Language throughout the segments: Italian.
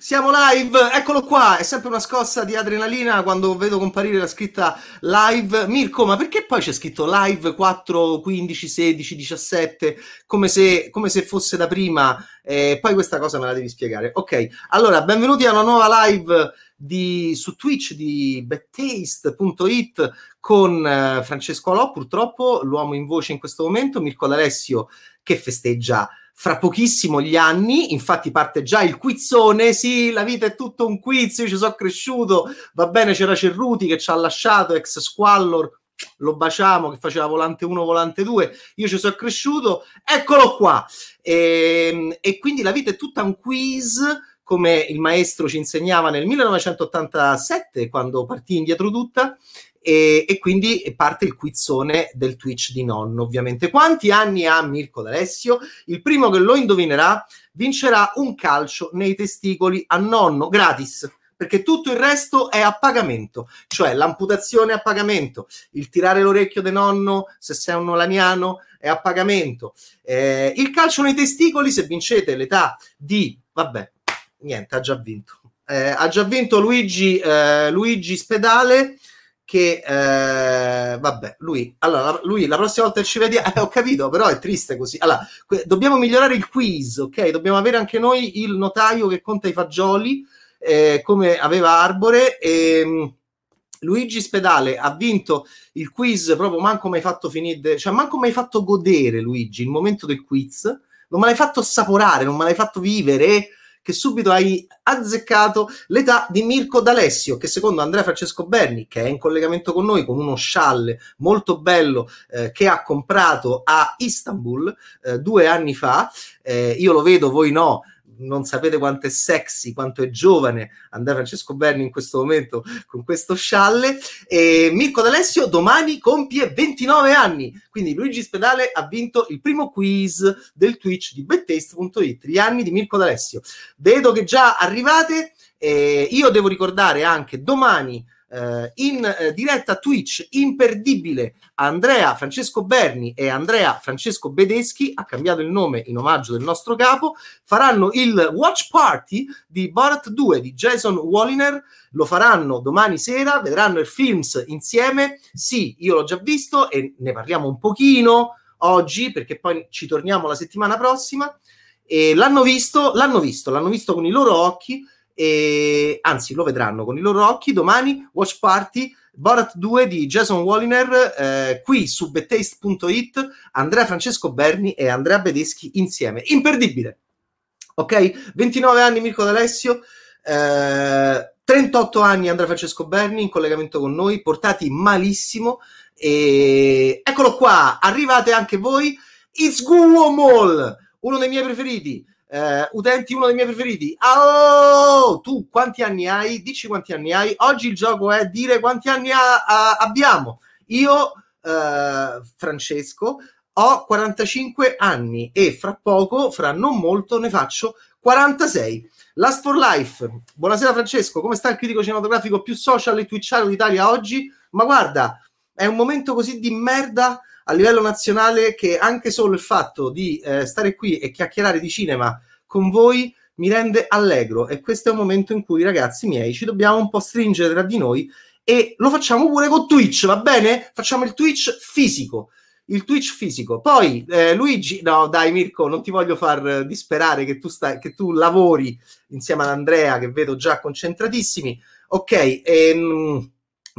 Siamo live, eccolo qua, è sempre una scossa di adrenalina quando vedo comparire la scritta live. Mirko, ma perché poi c'è scritto live 4, 15, 16, 17, come se, come se fosse da prima? Eh, poi questa cosa me la devi spiegare. Ok, allora, benvenuti a una nuova live di, su Twitch di bettaste.it con eh, Francesco Alò, purtroppo l'uomo in voce in questo momento, Mirko D'Alessio che festeggia fra pochissimo gli anni, infatti parte già il quizzone, sì, la vita è tutto un quiz, io ci sono cresciuto, va bene, c'era Cerruti che ci ha lasciato, ex Squallor, lo baciamo, che faceva volante 1, volante 2, io ci sono cresciuto, eccolo qua. E, ehm, e quindi la vita è tutta un quiz, come il maestro ci insegnava nel 1987, quando partì indietro tutta, e, e, quindi parte il quizzone del Twitch di nonno, ovviamente. Quanti anni ha Mirko D'Alessio? Il primo che lo indovinerà vincerà un calcio nei testicoli a nonno, gratis perché tutto il resto è a pagamento, cioè l'amputazione è a pagamento, il tirare l'orecchio di nonno se sei un nolaniano è a pagamento, eh, il calcio nei testicoli se vincete l'età di, vabbè, niente, ha già vinto, eh, ha già vinto Luigi, eh, Luigi Spedale che eh, vabbè, lui, allora, lui la prossima volta ci vediamo, eh, ho capito, però è triste così. Allora, que- dobbiamo migliorare il quiz, ok? Dobbiamo avere anche noi il notaio che conta i fagioli, eh, come aveva Arbore. E, ehm, Luigi Spedale ha vinto il quiz proprio manco mai fatto finire, cioè manco mai fatto godere Luigi il momento del quiz, non me l'hai fatto assaporare, non me l'hai fatto vivere che subito hai azzeccato l'età di Mirko D'Alessio, che secondo Andrea Francesco Berni, che è in collegamento con noi con uno scialle molto bello eh, che ha comprato a Istanbul eh, due anni fa, eh, io lo vedo, voi no, non sapete quanto è sexy, quanto è giovane Andrea Francesco Berni in questo momento con questo scialle. E Mirko D'Alessio domani compie 29 anni, quindi Luigi Spedale ha vinto il primo quiz del Twitch di bettaste.it, gli anni di Mirko D'Alessio. Vedo che già arrivate, eh, io devo ricordare anche domani eh, in eh, diretta Twitch imperdibile. Andrea Francesco Berni e Andrea Francesco Bedeschi, ha cambiato il nome in omaggio del nostro capo, faranno il watch party di Borat 2 di Jason Walliner, lo faranno domani sera, vedranno il films insieme, sì, io l'ho già visto e ne parliamo un pochino oggi perché poi ci torniamo la settimana prossima. E l'hanno visto, l'hanno visto, l'hanno visto con i loro occhi e anzi lo vedranno con i loro occhi. Domani Watch Party Borat 2 di Jason Walliner eh, qui su bettaste.it Andrea Francesco Berni e Andrea Bedeschi insieme. Imperdibile! Ok? 29 anni Mirko D'Alessio eh, 38 anni Andrea Francesco Berni in collegamento con noi portati malissimo. E eccolo qua arrivate anche voi. It's Guomol uno dei miei preferiti Uh, utenti, uno dei miei preferiti. Oh, tu quanti anni hai? Dici quanti anni hai. Oggi il gioco è dire quanti anni ha, ha, abbiamo. Io, uh, Francesco, ho 45 anni e fra poco, fra non molto, ne faccio 46. Last for Life. Buonasera Francesco, come sta il critico cinematografico più social e twitchato d'Italia oggi? Ma guarda, è un momento così di merda a livello nazionale che anche solo il fatto di eh, stare qui e chiacchierare di cinema con voi mi rende allegro e questo è un momento in cui ragazzi miei ci dobbiamo un po' stringere tra di noi e lo facciamo pure con Twitch, va bene? Facciamo il Twitch fisico il Twitch fisico. Poi eh, Luigi, no dai Mirko, non ti voglio far disperare che tu, stai, che tu lavori insieme ad Andrea, che vedo già concentratissimi. Ok, ehm,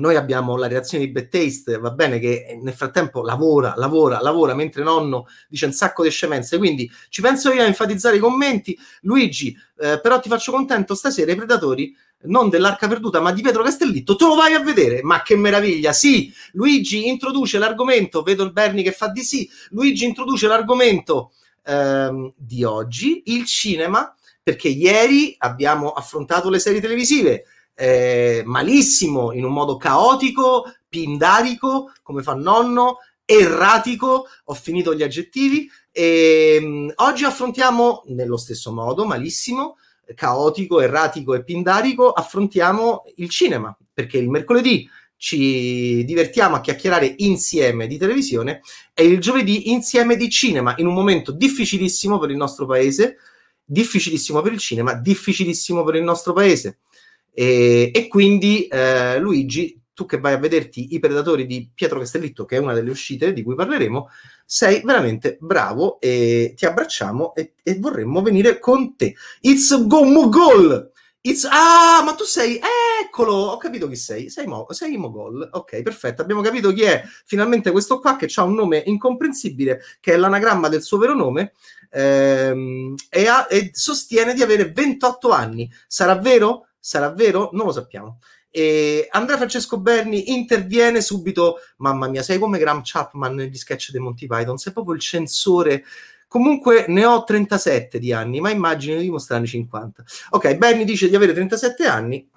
noi abbiamo la redazione di Bad Taste, va bene, che nel frattempo lavora, lavora, lavora, mentre nonno dice un sacco di scemenze, quindi ci penso io a enfatizzare i commenti. Luigi, eh, però ti faccio contento, stasera i Predatori, non dell'Arca Perduta, ma di Pietro Castellitto, te lo vai a vedere, ma che meraviglia, sì, Luigi introduce l'argomento, vedo il Berni che fa di sì, Luigi introduce l'argomento ehm, di oggi, il cinema, perché ieri abbiamo affrontato le serie televisive, eh, malissimo, in un modo caotico, pindarico, come fa nonno, erratico, ho finito gli aggettivi, e um, oggi affrontiamo nello stesso modo, malissimo, caotico, erratico e pindarico, affrontiamo il cinema, perché il mercoledì ci divertiamo a chiacchierare insieme di televisione e il giovedì insieme di cinema, in un momento difficilissimo per il nostro paese, difficilissimo per il cinema, difficilissimo per il nostro paese. E, e quindi eh, Luigi, tu che vai a vederti i Predatori di Pietro Castellitto, che è una delle uscite di cui parleremo, sei veramente bravo e ti abbracciamo e, e vorremmo venire con te. It's go Mogol! It's... Ah, ma tu sei... Eccolo, ho capito chi sei. Sei, Mo... sei Mogol. Ok, perfetto. Abbiamo capito chi è finalmente questo qua che ha un nome incomprensibile, che è l'anagramma del suo vero nome, ehm, e, ha... e sostiene di avere 28 anni. Sarà vero? Sarà vero? Non lo sappiamo. E Andrea Francesco Berni interviene subito. Mamma mia, sei come Graham Chapman negli sketch dei Monty Python, sei proprio il censore. Comunque ne ho 37 di anni, ma immagino di dimostrarne 50. Ok, Berni dice di avere 37 anni,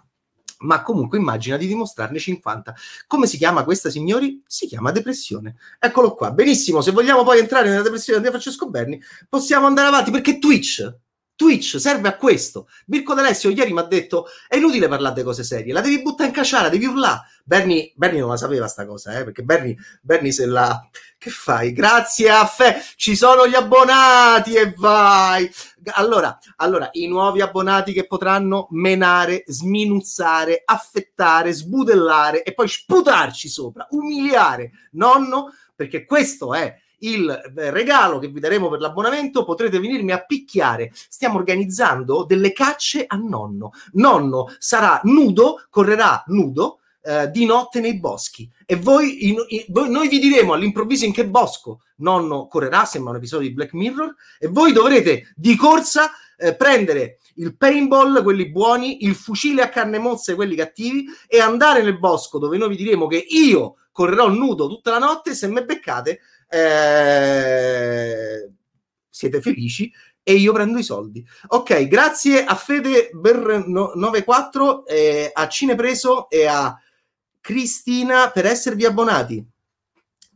ma comunque immagina di dimostrarne 50. Come si chiama questa, signori? Si chiama depressione. Eccolo qua. Benissimo, se vogliamo poi entrare nella depressione di Francesco Berni, possiamo andare avanti perché Twitch Twitch serve a questo. Mirko D'Alessio ieri mi ha detto: è inutile parlare di cose serie, la devi buttare in cacciara, devi urlare. Bernie, Bernie non la sapeva sta cosa, eh, perché Bernie, Bernie se la. Che fai? Grazie a Fe, ci sono gli abbonati e vai. Allora, allora, i nuovi abbonati che potranno menare, sminuzzare, affettare, sbudellare e poi sputarci sopra, umiliare nonno, perché questo è il regalo che vi daremo per l'abbonamento potrete venirmi a picchiare. Stiamo organizzando delle cacce a nonno. Nonno sarà nudo, correrà nudo eh, di notte nei boschi e voi, in, in, noi vi diremo all'improvviso in che bosco nonno correrà, sembra un episodio di Black Mirror, e voi dovrete di corsa eh, prendere il paintball, quelli buoni, il fucile a canne mozze, quelli cattivi, e andare nel bosco dove noi vi diremo che io correrò nudo tutta la notte, se me beccate eh, siete felici e io prendo i soldi. Ok, grazie a Fede Ber 94, eh, a Cinepreso e a Cristina per esservi abbonati.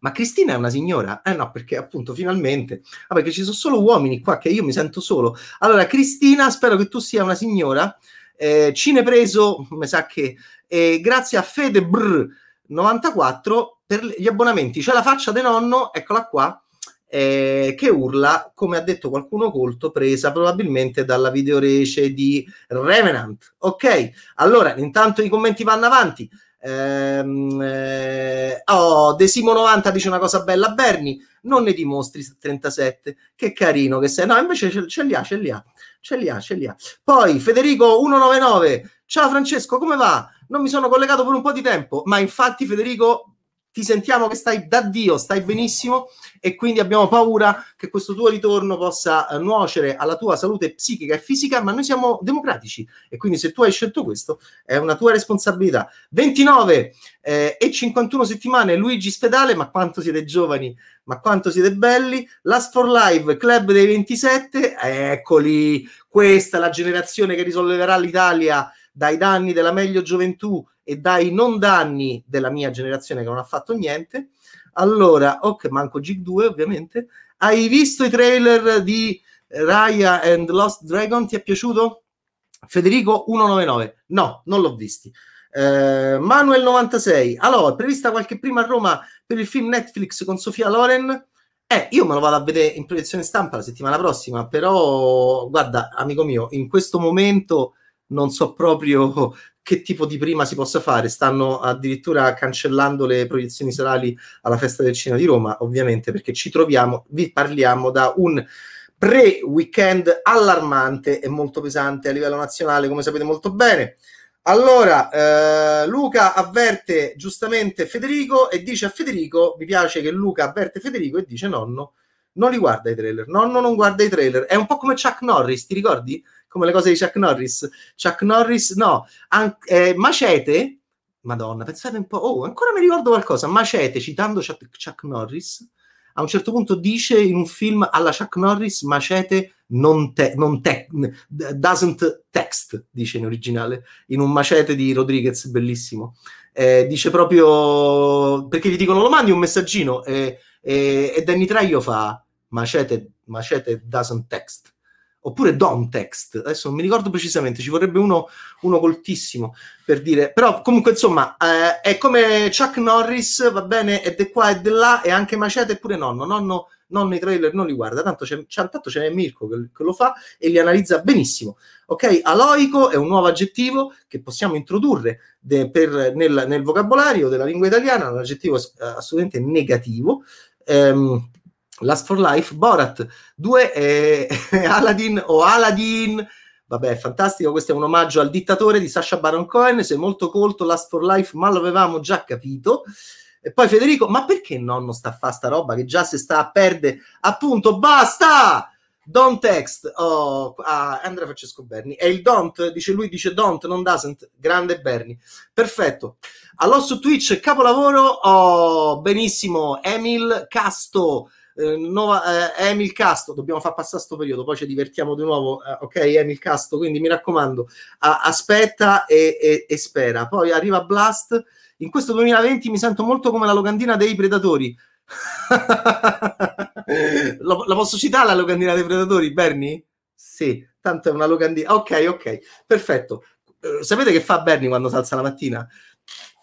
Ma Cristina è una signora? Eh no, perché appunto finalmente. Ah, perché ci sono solo uomini qua che io mi sento solo. Allora, Cristina, spero che tu sia una signora. Eh, Cinepreso, mi sa che. Eh, grazie a Fede Br 94 per gli abbonamenti c'è la faccia del nonno, eccola qua, eh, che urla, come ha detto qualcuno colto, presa probabilmente dalla videorece di Revenant. Ok, allora intanto i commenti vanno avanti. Ehm, eh, oh, Desimo 90 dice una cosa bella, Berni, non ne dimostri 37, che carino che sei. No, invece ce, ce li ha, ce li ha, ce li ha, ce li ha. Poi Federico 199, ciao Francesco, come va? Non mi sono collegato per un po' di tempo, ma infatti Federico ti sentiamo che stai da Dio, stai benissimo e quindi abbiamo paura che questo tuo ritorno possa eh, nuocere alla tua salute psichica e fisica, ma noi siamo democratici e quindi se tu hai scelto questo è una tua responsabilità. 29 eh, e 51 settimane Luigi Spedale, ma quanto siete giovani, ma quanto siete belli. Last for Live, Club dei 27, eccoli, questa è la generazione che risolleverà l'Italia dai danni della meglio gioventù e dai non danni della mia generazione che non ha fatto niente. Allora, ok, manco Gig 2 ovviamente. Hai visto i trailer di Raya and Lost Dragon? Ti è piaciuto? Federico 199. No, non l'ho visti. Eh, Manuel 96. Allora, è prevista qualche prima a Roma per il film Netflix con Sofia Loren? Eh, io me lo vado a vedere in proiezione stampa la settimana prossima, però guarda, amico mio, in questo momento non so proprio che tipo di prima si possa fare. Stanno addirittura cancellando le proiezioni serali alla Festa del Cinema di Roma, ovviamente, perché ci troviamo, vi parliamo da un pre-weekend allarmante e molto pesante a livello nazionale, come sapete molto bene. Allora, eh, Luca avverte giustamente Federico e dice a Federico, mi piace che Luca avverte Federico e dice nonno, non li guarda i trailer, nonno non guarda i trailer, è un po' come Chuck Norris, ti ricordi? Come le cose di Chuck Norris. Chuck Norris, no, an- eh, Macete, madonna, pensate un po', oh, ancora mi ricordo qualcosa, Macete, citando Chuck, Chuck Norris, a un certo punto dice in un film alla Chuck Norris, Macete non, te- non te- doesn't text, dice in originale, in un macete di Rodriguez, bellissimo. Eh, dice proprio, perché gli dicono lo mandi un messaggino e, e, e Danny Treio fa Macete, Macete doesn't text oppure Dontext, adesso non mi ricordo precisamente, ci vorrebbe uno, uno coltissimo per dire, però comunque insomma eh, è come Chuck Norris, va bene, è di qua e di là, e anche Macete e pure nonno, nonno, nonno i trailer non li guarda, tanto c'è, c'è, tanto c'è Mirko che, che, lo fa e li analizza benissimo. Ok, aloico è un nuovo aggettivo che possiamo introdurre de, per, nel, nel, vocabolario della lingua italiana, un aggettivo assolutamente negativo. Um, Last for Life, Borat 2 è Aladdin o Aladdin. Vabbè, fantastico, questo è un omaggio al dittatore di Sasha Baron Cohen, sei molto colto, Last for Life, ma l'avevamo già capito. E poi Federico, ma perché nonno sta a fare sta roba che già si sta a perdere? Appunto, basta! Don't text oh, a Andrea Francesco Berni. È il don't, dice lui, dice don't, non doesn't. Grande Berni. Perfetto. Allora su Twitch, capolavoro. Oh, benissimo. Emil Casto eh, nuova, eh, Emil Casto, dobbiamo far passare questo periodo, poi ci divertiamo di nuovo, eh, ok Emil Casto, quindi mi raccomando, a, aspetta e, e, e, spera. Poi arriva Blast, in questo 2020 mi sento molto come la locandina dei Predatori. la, la, posso citare la locandina dei Predatori, Bernie? Sì, tanto è una locandina. Ok, ok, perfetto. Uh, sapete che fa Bernie quando si alza la mattina?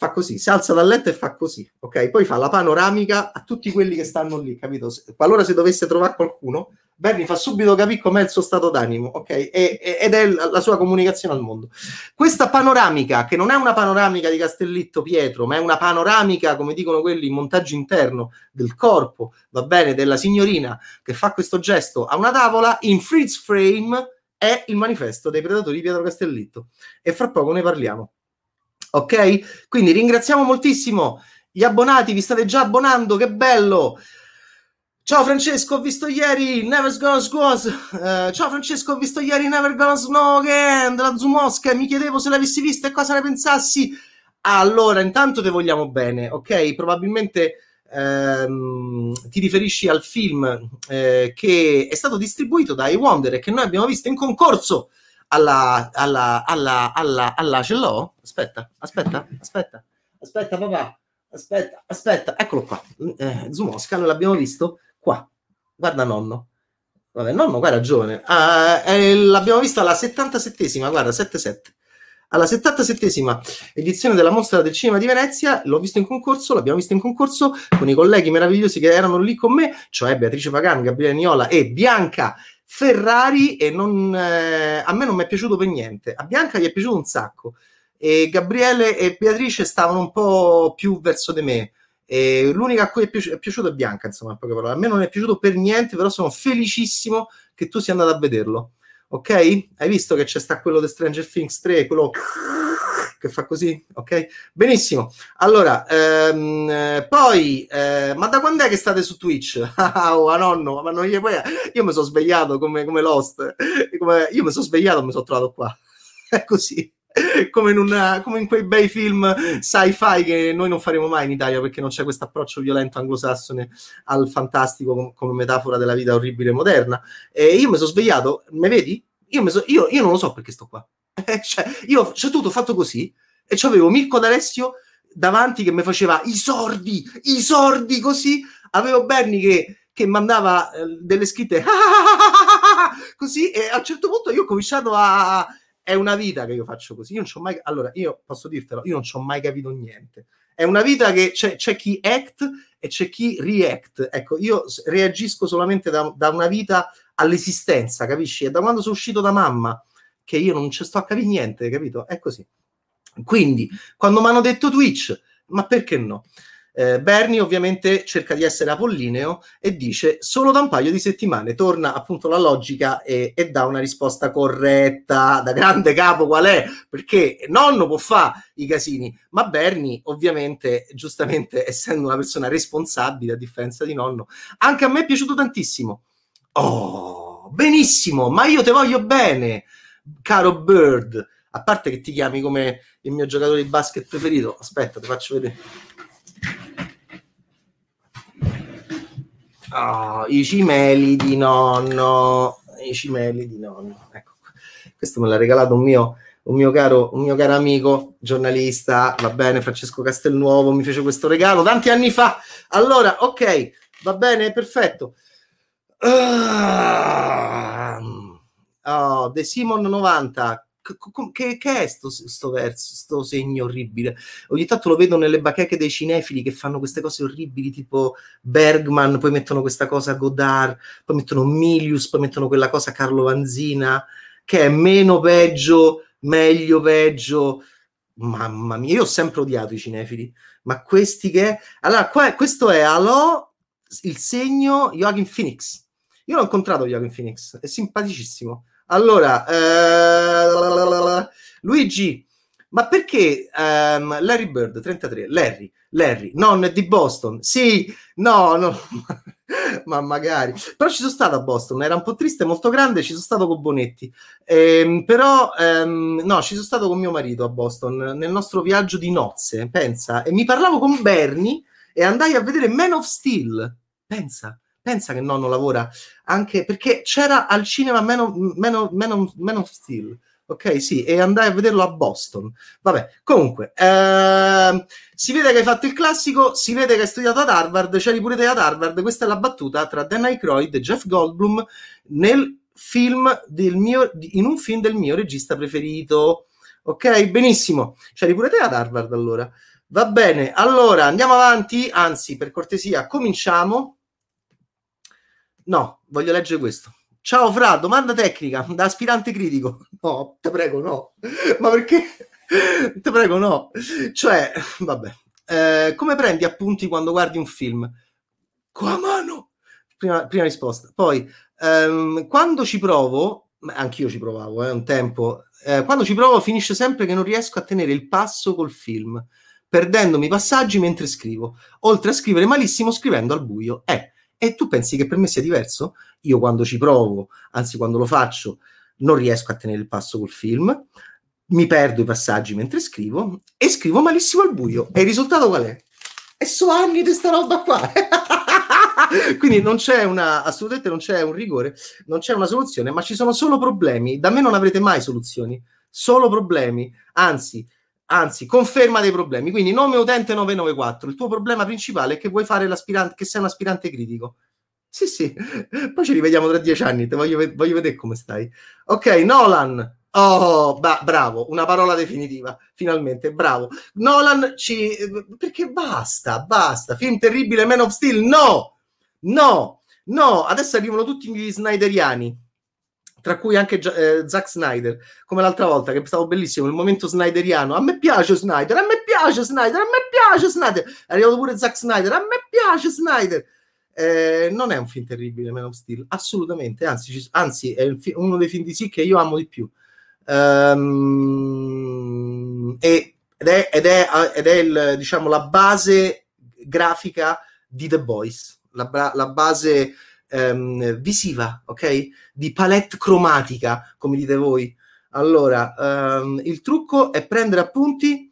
Fa così, si alza dal letto e fa così, ok? Poi fa la panoramica a tutti quelli che stanno lì, capito? Qualora si dovesse trovare qualcuno, Bernie fa subito capire com'è il suo stato d'animo, ok? E, ed è la sua comunicazione al mondo. Questa panoramica, che non è una panoramica di Castellitto Pietro, ma è una panoramica, come dicono quelli, in montaggio interno del corpo, va bene, della signorina che fa questo gesto a una tavola, in freeze frame è il manifesto dei predatori di Pietro Castellitto. E fra poco ne parliamo. Ok? Quindi ringraziamo moltissimo gli abbonati, vi state già abbonando, che bello! Ciao Francesco, ho visto ieri Never Gonna Squash. Uh, ciao Francesco, ho visto ieri Never Gonna Snow Again della Zumosca e mi chiedevo se l'avessi vista e cosa ne pensassi. Allora, intanto te vogliamo bene, ok? Probabilmente ehm, ti riferisci al film eh, che è stato distribuito da iWonder e che noi abbiamo visto in concorso alla, alla, alla, alla, alla ce l'ho? Aspetta, aspetta, aspetta, aspetta papà, aspetta, aspetta, eccolo qua, eh, Zumosca, noi l'abbiamo visto qua, guarda nonno, vabbè nonno qua hai ragione, ah, eh, l'abbiamo visto alla 77esima, guarda, 77 alla 77esima edizione della Mostra del Cinema di Venezia, l'ho visto in concorso, l'abbiamo visto in concorso con i colleghi meravigliosi che erano lì con me, cioè Beatrice Pagan, Gabriele Niola e Bianca Ferrari e non, eh, a me non mi è piaciuto per niente. A Bianca gli è piaciuto un sacco. E Gabriele e Beatrice stavano un po' più verso di me. E l'unica a cui è, piaci- è piaciuto è Bianca, insomma, poche parole. A me non è piaciuto per niente, però sono felicissimo che tu sia andato a vederlo. Ok? Hai visto che c'è sta quello di Stranger Things 3, quello che fa così, ok? Benissimo. Allora, ehm, poi, eh, ma da quando è che state su Twitch? oh, a nonno, ma non gli puoi... Io mi sono svegliato come, come Lost, come... io mi sono svegliato e mi sono trovato qua. È così. Come in, una, come in, quei bei film sci-fi che noi non faremo mai in Italia perché non c'è questo approccio violento anglosassone al fantastico come metafora della vita orribile moderna. E io mi sono svegliato, mi vedi? Io, so, io, io non lo so perché sto qua. cioè, io c'è tutto fatto così e avevo Mirko D'Alessio davanti che mi faceva i sordi, i sordi così. Avevo Berni che, che mandava eh, delle scritte così e a un certo punto io ho cominciato a... È una vita che io faccio così. Io non ho mai... Allora, io posso dirtelo, io non ci ho mai capito niente. È una vita che c'è, c'è chi act e c'è chi react. Ecco, io reagisco solamente da, da una vita all'esistenza, capisci? E da quando sono uscito da mamma che io non ci sto a capire niente, capito? È così. Quindi, quando mi hanno detto Twitch, ma perché no? Eh, Bernie ovviamente cerca di essere apollineo e dice solo da un paio di settimane torna appunto la logica e, e dà una risposta corretta da grande capo qual è perché nonno può fare i casini ma Bernie ovviamente giustamente essendo una persona responsabile a differenza di nonno anche a me è piaciuto tantissimo oh benissimo ma io te voglio bene caro Bird, a parte che ti chiami come il mio giocatore di basket preferito, aspetta, ti faccio vedere. Oh, I cimeli di nonno, i cimeli di nonno. Ecco, questo me l'ha regalato un mio, un mio, caro, un mio caro amico, giornalista, va bene, Francesco Castelnuovo, mi fece questo regalo tanti anni fa. Allora, ok, va bene, perfetto. Uh, Oh, De Simon 90, che, che, è sto, sto, verso, sto segno orribile? Ogni tanto lo vedo nelle bacheche dei cinefili che fanno queste cose orribili, tipo Bergman, poi mettono questa cosa Godard, poi mettono Milius, poi mettono quella cosa Carlo Vanzina, che è meno peggio, meglio peggio. Mamma mia, io ho sempre odiato i cinefili, ma questi che... Allora, qua, questo è Alò, il segno Joaquin Phoenix. Io l'ho incontrato Joaquin Phoenix, è simpaticissimo allora, eh, Luigi, ma perché um, Larry Bird 33? Larry, Larry, non di Boston. Sì, no, no, ma magari. Però ci sono stato a Boston, era un po' triste, molto grande, ci sono stato con Bonetti. Ehm, però, ehm, no, ci sono stato con mio marito a Boston nel nostro viaggio di nozze, pensa. E mi parlavo con Bernie e andai a vedere Man of Steel, pensa pensa che nonno lavora anche perché c'era al cinema Man of, Man of Steel. Ok, sì, e andai a vederlo a Boston. Vabbè, comunque, ehm, si vede che hai fatto il classico, si vede che hai studiato ad Harvard, c'eri pure te ad Harvard. Questa è la battuta tra Dan Aykroyd e Jeff Goldblum nel film del mio, in un film del mio regista preferito. Ok, benissimo. C'eri pure te ad Harvard allora. Va bene, allora andiamo avanti, anzi, per cortesia, cominciamo. No, voglio leggere questo. Ciao Fra, domanda tecnica da aspirante critico. No, te prego, no. Ma perché? te prego, no. Cioè, vabbè. Eh, come prendi appunti quando guardi un film? Con la mano. Prima, prima risposta. Poi, ehm, quando ci provo, anch'io ci provavo, eh, un tempo, eh, quando ci provo finisce sempre che non riesco a tenere il passo col film, perdendomi passaggi mentre scrivo, oltre a scrivere malissimo scrivendo al buio. Eh, e tu pensi che per me sia diverso? Io quando ci provo, anzi quando lo faccio, non riesco a tenere il passo col film, mi perdo i passaggi mentre scrivo e scrivo malissimo al buio. E il risultato qual è? E so anni di sta roba qua. Quindi non c'è una, assolutamente non c'è un rigore, non c'è una soluzione, ma ci sono solo problemi. Da me non avrete mai soluzioni, solo problemi. Anzi, anzi, conferma dei problemi. Quindi, nome utente 994. Il tuo problema principale è che vuoi fare l'aspirante, che sei un aspirante critico. Sì, sì. Poi ci rivediamo tra dieci anni. Te voglio, voglio vedere come stai. Ok, Nolan. Oh, ba- bravo, una parola definitiva, finalmente, bravo. Nolan ci... perché basta, basta. Film terribile, Man of Steel, no! No! No! Adesso arrivano tutti gli snyderiani tra cui anche eh, Zack Snyder, come l'altra volta che stavo bellissimo, il momento snyderiano. A me piace Snyder, a me piace Snyder, a me piace Snyder. È arrivato pure Zack Snyder, a me piace Snyder. Eh, non è un film terribile, Man of Steel, assolutamente, anzi, anzi è fi- uno dei film di sì che io amo di più. Um, e, ed è, ed è, ed è il, diciamo, la base grafica di The Boys, la, la base ehm, visiva, ok? Di palette cromatica, come dite voi. Allora, ehm, il trucco è prendere appunti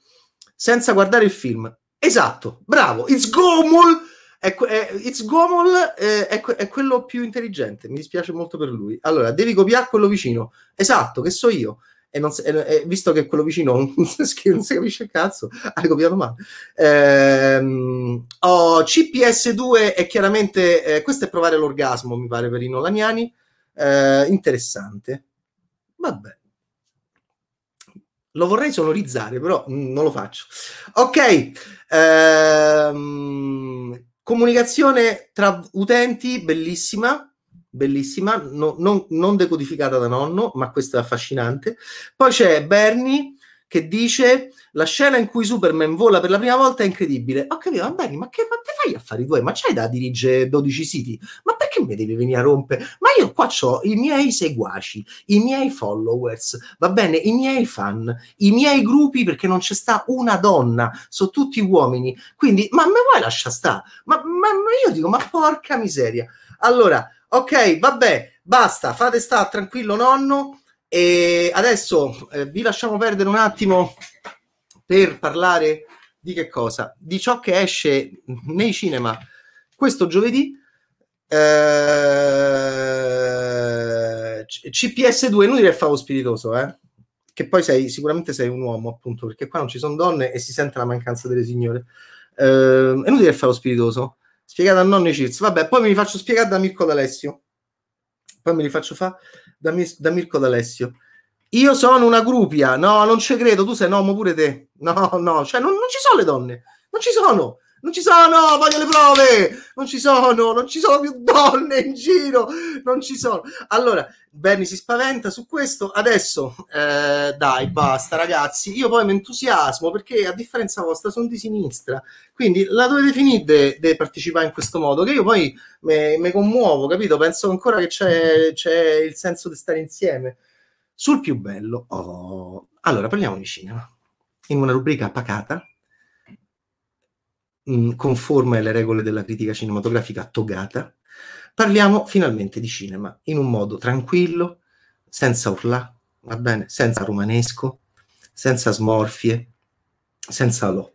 senza guardare il film. Esatto, bravo, It's Gomul! È, è, It's Gomul è, è, è, quello più intelligente, mi dispiace molto per lui. Allora, devi copiare quello vicino. Esatto, che so io e, non, e, visto che quello vicino non si capisce il cazzo, hai copiato male. Ehm, oh, CPS2 è chiaramente, eh, questo è provare l'orgasmo, mi pare, per i nolaniani. Eh, interessante. Vabbè. Lo vorrei sonorizzare, però non lo faccio. Ok. Ehm, comunicazione tra utenti, bellissima bellissima, no, non, non, decodificata da nonno, ma questo è affascinante. Poi c'è Bernie che dice la scena in cui Superman vola per la prima volta è incredibile. Ho capito, ma Bernie, ma che ma te fai a fare i tuoi? Ma c'hai da dirigere 12 siti? Ma perché mi devi venire a rompere? Ma io qua ho i miei seguaci, i miei followers, va bene, i miei fan, i miei gruppi perché non c'è sta una donna, sono tutti uomini. Quindi, ma me vuoi lasciare sta? Ma, ma io dico, ma porca miseria. Allora, Ok, vabbè, basta, fate sta tranquillo nonno e adesso eh, vi lasciamo perdere un attimo per parlare di che cosa? Di ciò che esce nei cinema questo giovedì. Eh, CPS2, inutile favo spiritoso, eh? che poi sei sicuramente sei un uomo, appunto, perché qua non ci sono donne e si sente la mancanza delle signore. Eh, è inutile fare lo spiritoso spiegata a nonno Circe. Vabbè, poi me li faccio spiegare da Mirko D'Alessio. Poi me li faccio fare da, da Mirko D'Alessio. Io sono una grupia, no, non ci credo, tu sei nomo pure te. No, no, cioè non, non ci sono le donne, non ci sono. Non ci sono, voglio le prove! Non ci sono, non ci sono più donne in giro, non ci sono. Allora, Bernie si spaventa su questo. Adesso, eh, dai, basta ragazzi. Io poi mi entusiasmo perché a differenza vostra sono di sinistra. Quindi la dovete finire di partecipare in questo modo, che io poi mi commuovo, capito? Penso ancora che c'è, c'è il senso di stare insieme. Sul più bello, oh. allora parliamo di cinema. In una rubrica pacata, mh, conforme alle regole della critica cinematografica togata, parliamo finalmente di cinema in un modo tranquillo, senza urlà, va bene, senza romanesco, senza smorfie, senza lo.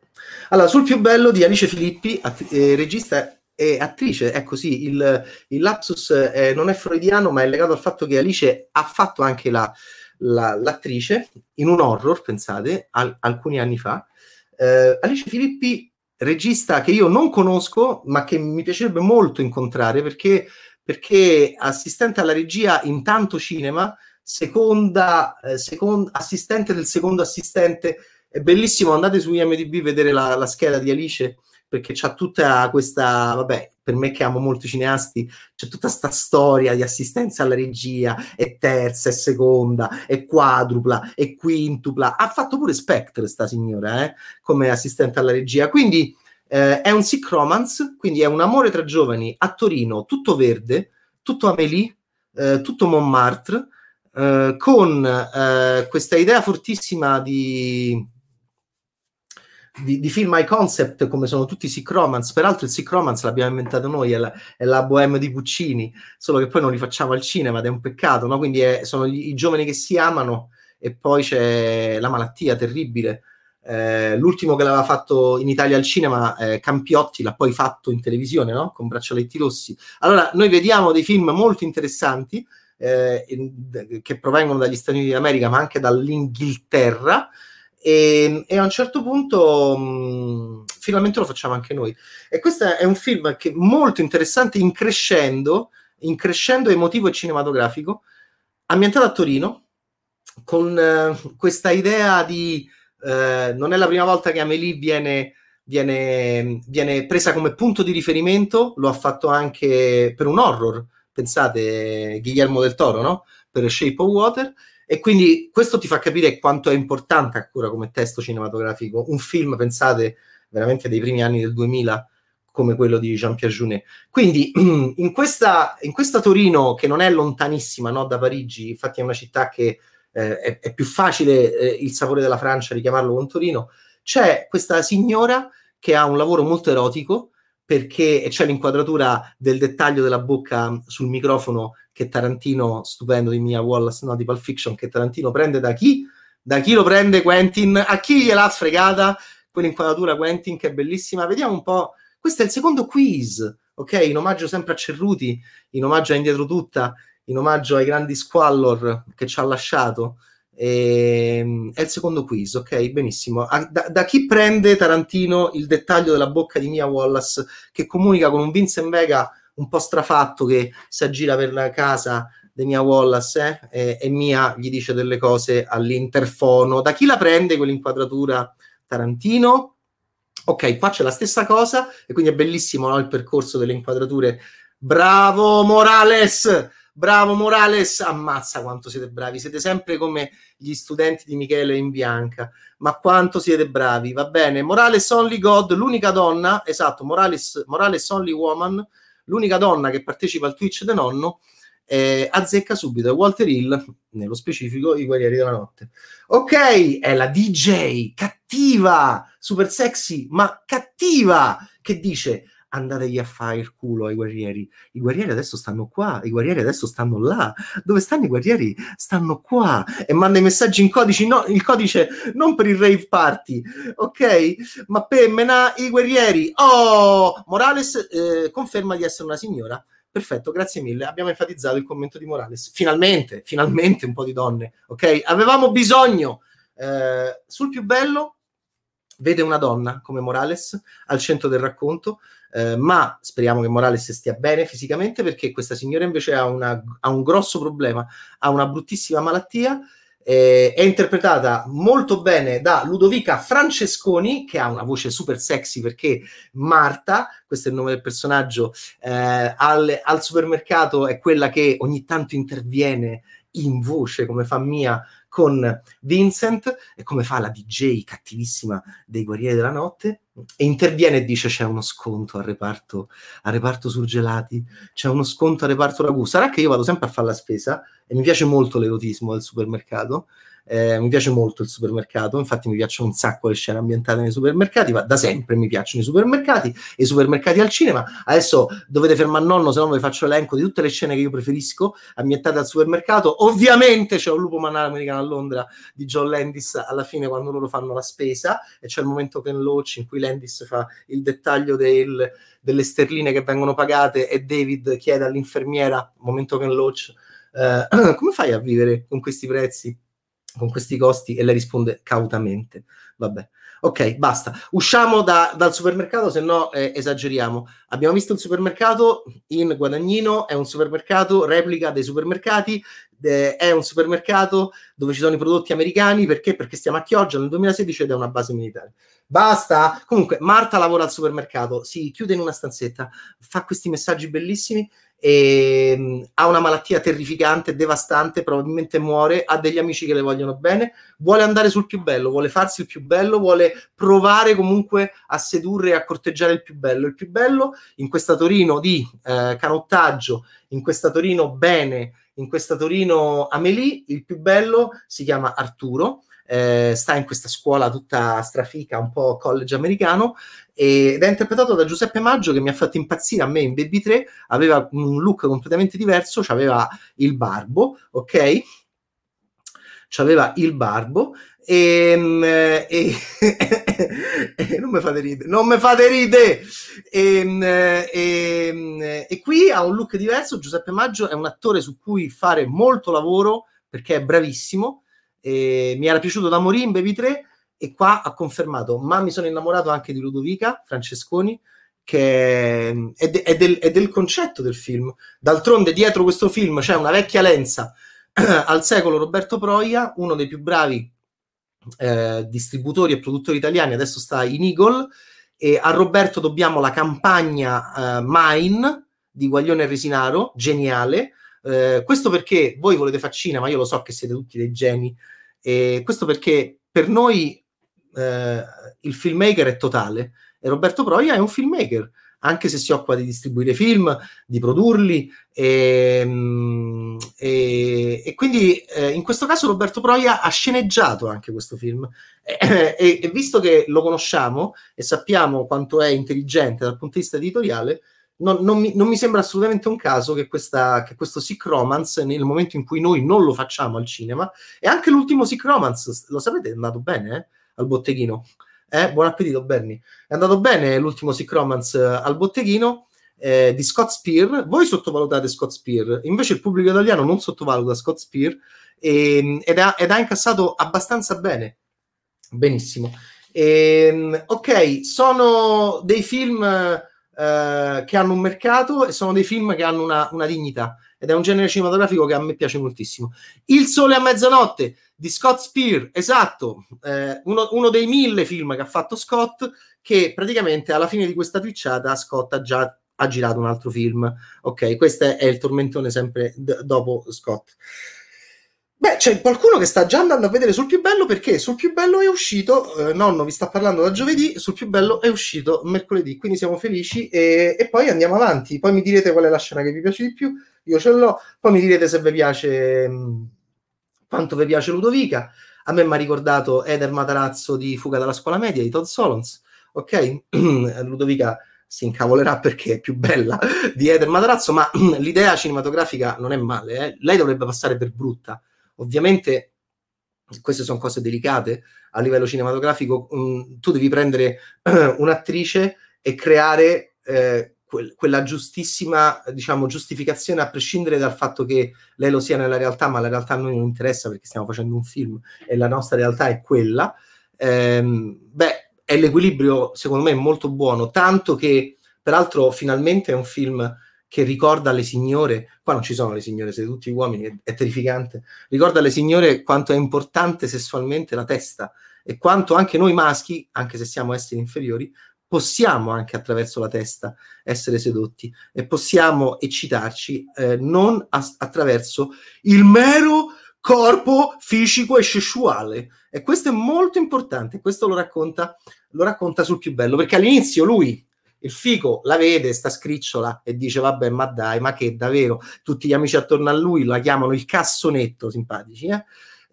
Allora, sul più bello di Alice Filippi, att- eh, regista e attrice, è così, il, il lapsus eh, non è freudiano, ma è legato al fatto che Alice ha fatto anche la, la, l'attrice in un horror, pensate, al, alcuni anni fa. Eh, Alice Filippi regista che io non conosco, ma che mi piacerebbe molto incontrare perché, perché assistente alla regia in tanto cinema, seconda, eh, second, assistente del secondo assistente. È bellissimo, andate su IMDb a vedere la, la scheda di Alice perché c'ha tutta questa, vabbè, per me che amo molto i cineasti, c'è tutta questa storia di assistenza alla regia, e terza, e seconda, e quadrupla, e quintupla. Ha fatto pure Spectre, sta signora, eh, come assistente alla regia. Quindi eh, è un sick romance, quindi è un amore tra giovani a Torino, tutto verde, tutto Amélie, eh, tutto Montmartre, eh, con eh, questa idea fortissima di di, di, film high concept come sono tutti i sick romance. Peraltro il sick romance l'abbiamo inventato noi, è la, è la Bohème di Puccini, solo che poi non li facciamo al cinema ed è un peccato, no? Quindi è, sono gli, i giovani che si amano e poi c'è la malattia terribile. Eh, l'ultimo che l'aveva fatto in Italia al cinema, eh, Campiotti, l'ha poi fatto in televisione, no? Con Braccialetti Rossi. Allora, noi vediamo dei film molto interessanti eh, che provengono dagli Stati Uniti d'America, ma anche dall'Inghilterra, e, e, a un certo punto mh, finalmente lo facciamo anche noi. E questo è un film che molto interessante in crescendo, in crescendo emotivo e cinematografico, ambientato a Torino, con eh, questa idea di... Eh, non è la prima volta che Amélie viene, viene, viene presa come punto di riferimento, lo ha fatto anche per un horror, pensate, Guillermo del Toro, no? Per Shape of Water, e quindi questo ti fa capire quanto è importante ancora come testo cinematografico un film, pensate, veramente dei primi anni del 2000 come quello di Jean-Pierre Jeunet. Quindi in questa, in questa Torino, che non è lontanissima no, da Parigi, infatti è una città che eh, è, è, più facile eh, il sapore della Francia richiamarlo con Torino, c'è questa signora che ha un lavoro molto erotico, perché c'è l'inquadratura del dettaglio della bocca sul microfono che Tarantino, stupendo di Mia Wallace, no, di Pulp Fiction, che Tarantino prende da chi? Da chi lo prende Quentin? A chi gliel'ha fregata quell'inquadratura Quentin che è bellissima? Vediamo un po'. Questo è il secondo quiz, ok? In omaggio sempre a Cerruti, in omaggio a Indietro Tutta, in omaggio ai grandi squallor che ci ha lasciato. E, ehm, è il secondo quiz, ok? Benissimo. Da, da, chi prende Tarantino il dettaglio della bocca di Mia Wallace che comunica con un Vincent Vega un po' strafatto che si aggira per la casa di Mia Wallace eh? e, e, Mia gli dice delle cose all'interfono. Da chi la prende quell'inquadratura Tarantino? Ok, qua c'è la stessa cosa e quindi è bellissimo no, il percorso delle inquadrature. Bravo Morales! Bravo Morales, ammazza quanto siete bravi, siete sempre come gli studenti di Michele in bianca, ma quanto siete bravi, va bene. Morales Only God, l'unica donna, esatto, Morales, Morales Only Woman, l'unica donna che partecipa al Twitch de nonno, eh, azzecca subito Walter Hill, nello specifico i Guerrieri della Notte. Ok, è la DJ, cattiva, super sexy, ma cattiva, che dice andategli a fare il culo ai guerrieri. I guerrieri adesso stanno qua, i guerrieri adesso stanno là. Dove stanno i guerrieri? Stanno qua. E manda i messaggi in codice, no, il codice non per il rave party, ok? Ma per menà i guerrieri. Oh, Morales eh, conferma di essere una signora. Perfetto, grazie mille. Abbiamo enfatizzato il commento di Morales. Finalmente, finalmente un po' di donne, ok? Avevamo bisogno. Eh, sul più bello vede una donna come Morales al centro del racconto, eh, ma speriamo che Morales stia bene fisicamente perché questa signora invece ha, una, ha un grosso problema, ha una bruttissima malattia. Eh, è interpretata molto bene da Ludovica Francesconi, che ha una voce super sexy perché Marta, questo è il nome del personaggio, eh, al, al supermercato è quella che ogni tanto interviene in voce come fa Mia con Vincent e come fa la DJ cattivissima dei Guerrieri della Notte e interviene e dice c'è uno sconto al reparto, al reparto surgelati, c'è uno sconto al reparto ragù. Sarà che io vado sempre a fare la spesa e mi piace molto l'erotismo del supermercato eh, mi piace molto il supermercato, infatti mi piacciono un sacco le scene ambientate nei supermercati, ma da sempre mi piacciono i supermercati e i supermercati al cinema. Adesso dovete fermare nonno, se no vi faccio l'elenco di tutte le scene che io preferisco ambientate al supermercato. Ovviamente c'è un lupo manale americano a Londra di John Landis alla fine quando loro fanno la spesa e c'è il momento Ken Loach in cui Landis fa il dettaglio del, delle sterline che vengono pagate e David chiede all'infermiera, momento Ken Loach, eh, come fai a vivere con questi prezzi? Con questi costi e lei risponde cautamente. Vabbè. Ok, basta. Usciamo da, dal supermercato, se no eh, esageriamo. Abbiamo visto un supermercato in Guadagnino, è un supermercato replica dei supermercati, eh, è un supermercato dove ci sono i prodotti americani, perché? Perché stiamo a Chioggia nel 2016 ed è una base militare. Basta. Comunque, Marta lavora al supermercato, si chiude in una stanzetta, fa questi messaggi bellissimi e, mh, ha una malattia terrificante, devastante, probabilmente muore, ha degli amici che le vogliono bene, vuole andare sul più bello, vuole farsi il più bello, vuole provare comunque a sedurre e a corteggiare il più bello. Il più bello in questa Torino di eh, canottaggio, in questa Torino bene, in questa Torino Amelie, il più bello si chiama Arturo eh, sta in questa scuola tutta strafica, un po' college americano, ed è interpretato da Giuseppe Maggio che mi ha fatto impazzire a me in Baby 3, aveva un look completamente diverso, aveva il barbo, ok? C'aveva il barbo ehm, e, e, e non mi fate ridere, non mi fate ridere! Ehm, e, e, e qui ha un look diverso. Giuseppe Maggio è un attore su cui fare molto lavoro perché è bravissimo e mi era piaciuto da morire in Baby 3 e qua ha confermato, ma mi sono innamorato anche di Ludovica Francesconi, che è, de- è, del, è, del, concetto del film. D'altronde dietro questo film c'è una vecchia lenza al secolo Roberto Proia, uno dei più bravi eh, distributori e produttori italiani, adesso sta in Eagle, e a Roberto dobbiamo la campagna eh, Mine di Guaglione Resinaro, geniale, eh, questo perché voi volete fare cinema, io lo so che siete tutti dei geni, e questo perché per noi eh, il filmmaker è totale e Roberto Proia è un filmmaker, anche se si occupa di distribuire film, di produrli e, ehm, e, e quindi eh, in questo caso Roberto Proia ha sceneggiato anche questo film. E, e, visto che lo conosciamo e sappiamo quanto è intelligente dal punto di vista editoriale, non, non, mi, non, mi, sembra assolutamente un caso che, questa, che, questo sick romance, nel momento in cui noi non lo facciamo al cinema, e anche l'ultimo sick romance, lo sapete, è andato bene eh? al botteghino. Eh? Buon appetito, Bernie. È andato bene l'ultimo sick romance eh, al botteghino eh, di Scott Spear. Voi sottovalutate Scott Spear, invece il pubblico italiano non sottovaluta Scott Spear e, ehm, ed, ha, ed ha incassato abbastanza bene. Benissimo. E, ehm, ok, sono dei film eh, che hanno un mercato e sono dei film che hanno una, una, dignità ed è un genere cinematografico che a me piace moltissimo. Il sole a mezzanotte di Scott Spear, esatto, eh, uno, uno, dei mille film che ha fatto Scott, che praticamente alla fine di questa twitchata Scott ha già ha girato un altro film. Ok, questo è il tormentone sempre d- dopo Scott. Beh, c'è qualcuno che sta già andando a vedere sul più bello perché sul più bello è uscito, eh, nonno vi sta parlando da giovedì, sul più bello è uscito mercoledì, quindi siamo felici e, e, poi andiamo avanti. Poi mi direte qual è la scena che vi piace di più, io ce l'ho, poi mi direte se vi piace, mh, mm, quanto vi piace Ludovica. A me mi ha ricordato Eder Matarazzo di Fuga dalla scuola media di Todd Solons, ok? Ludovica si incavolerà perché è più bella di Eder Matarazzo, ma l'idea cinematografica non è male, eh? lei dovrebbe passare per brutta Ovviamente queste sono cose delicate a livello cinematografico, um, tu devi prendere un'attrice e creare eh, que- quella giustissima diciamo, giustificazione a prescindere dal fatto che lei lo sia nella realtà, ma la realtà a noi non interessa perché stiamo facendo un film e la nostra realtà è quella. Ehm, beh, è l'equilibrio, secondo me, molto buono, tanto che, peraltro, finalmente è un film che ricorda alle signore, qua non ci sono le signore, siete tutti uomini, è, è terrificante, ricorda alle signore quanto è importante sessualmente la testa e quanto anche noi maschi, anche se siamo esseri inferiori, possiamo anche attraverso la testa essere sedotti e possiamo eccitarci eh, non a- attraverso il mero corpo fisico e sessuale. E questo è molto importante, questo lo racconta, lo racconta sul più bello, perché all'inizio lui, il fico, la vede, sta scricciola e dice vabbè ma dai, ma che davvero, tutti gli amici attorno a lui la chiamano il cassonetto, simpatici, eh?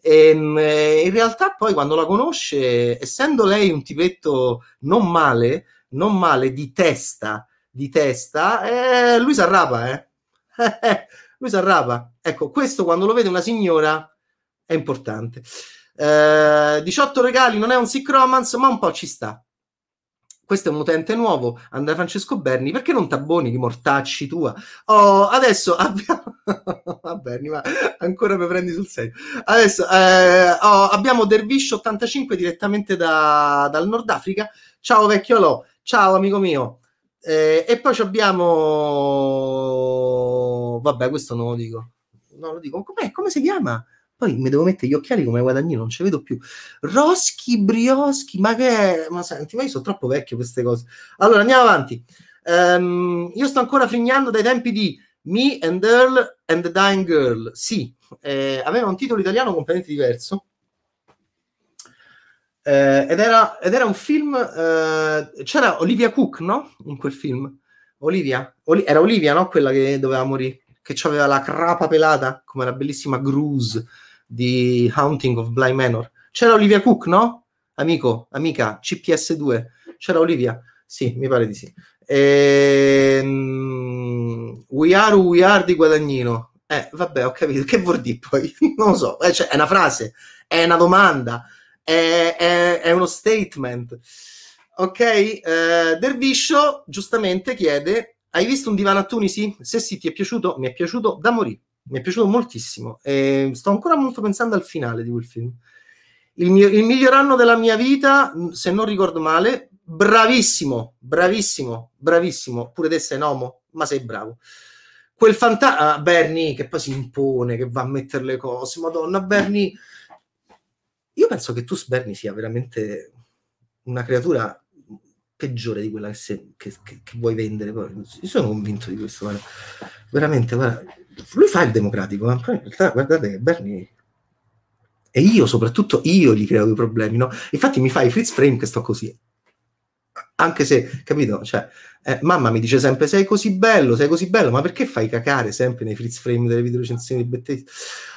E, ehm, in realtà poi quando la conosce, essendo lei un tipetto non male, non male di testa, di testa, eh, lui si arrapa, eh? lui si arrapa. Ecco, questo quando lo vede una signora è importante. Eh, 18 regali non è un sick romance, ma un po' ci sta. Questo è un utente nuovo, Andrea Francesco Berni. Perché non t'abboni di mortacci tua? Oh, adesso abbiamo. Va Berni, ma ancora mi prendi sul serio. Adesso eh, oh, abbiamo Dervish 85 direttamente da, dal Nord Africa. Ciao vecchio Alò, ciao amico mio. Eh, e poi abbiamo. Vabbè, questo non lo dico. Non lo dico. Com'è? Come si chiama? Poi mi devo mettere gli occhiali come guadagnino, non ci vedo più. Roschi, brioschi, ma che è? Ma senti, ma io sono troppo vecchio queste cose. Allora, andiamo avanti. Um, io sto ancora frignando dai tempi di Me and Earl and the Dying Girl. Sì, eh, aveva un titolo italiano completamente diverso. Eh, ed, era, ed, era, un film. Eh, c'era Olivia Cook, no? In quel film. Olivia? Oli- era Olivia, no? Quella che doveva morire. Che aveva la crapa pelata, come la bellissima Gruuse di Haunting of Bly Manor. C'era Olivia Cook, no? Amico, amica, CPS2. C'era Olivia? Sì, mi pare di sì. Ehm, we are we are di Guadagnino. Eh, vabbè, ho capito. Che vuol dire poi? non lo so. Eh, cioè, è una frase, è una domanda, è, è, è uno statement. Ok? Eh, Derviscio giustamente chiede: Hai visto un divano a Tunisi? Se sì, ti è piaciuto? Mi è piaciuto da morire mi è piaciuto moltissimo e sto ancora molto pensando al finale di quel film. Il, mio, il miglior anno della mia vita, se non ricordo male, bravissimo, bravissimo, bravissimo, pure te sei nomo, ma sei bravo. Quel fantasma, ah, Bernie che poi si impone, che va a mettere le cose, madonna Bernie, io penso che tu Bernie sia veramente una creatura peggiore di quella che, se, che, che, che vuoi vendere. Io sono convinto di questo, guarda. veramente, guarda lui fa il democratico, ma in realtà guardate che Bernie e io soprattutto io gli creo dei problemi, no? Infatti mi fai Fritz Frame che sto così. Anche se, capito? Cioè, eh, mamma mi dice sempre sei così bello, sei così bello, ma perché fai cacare sempre nei Fritz Frame delle video recensioni di Bettesi?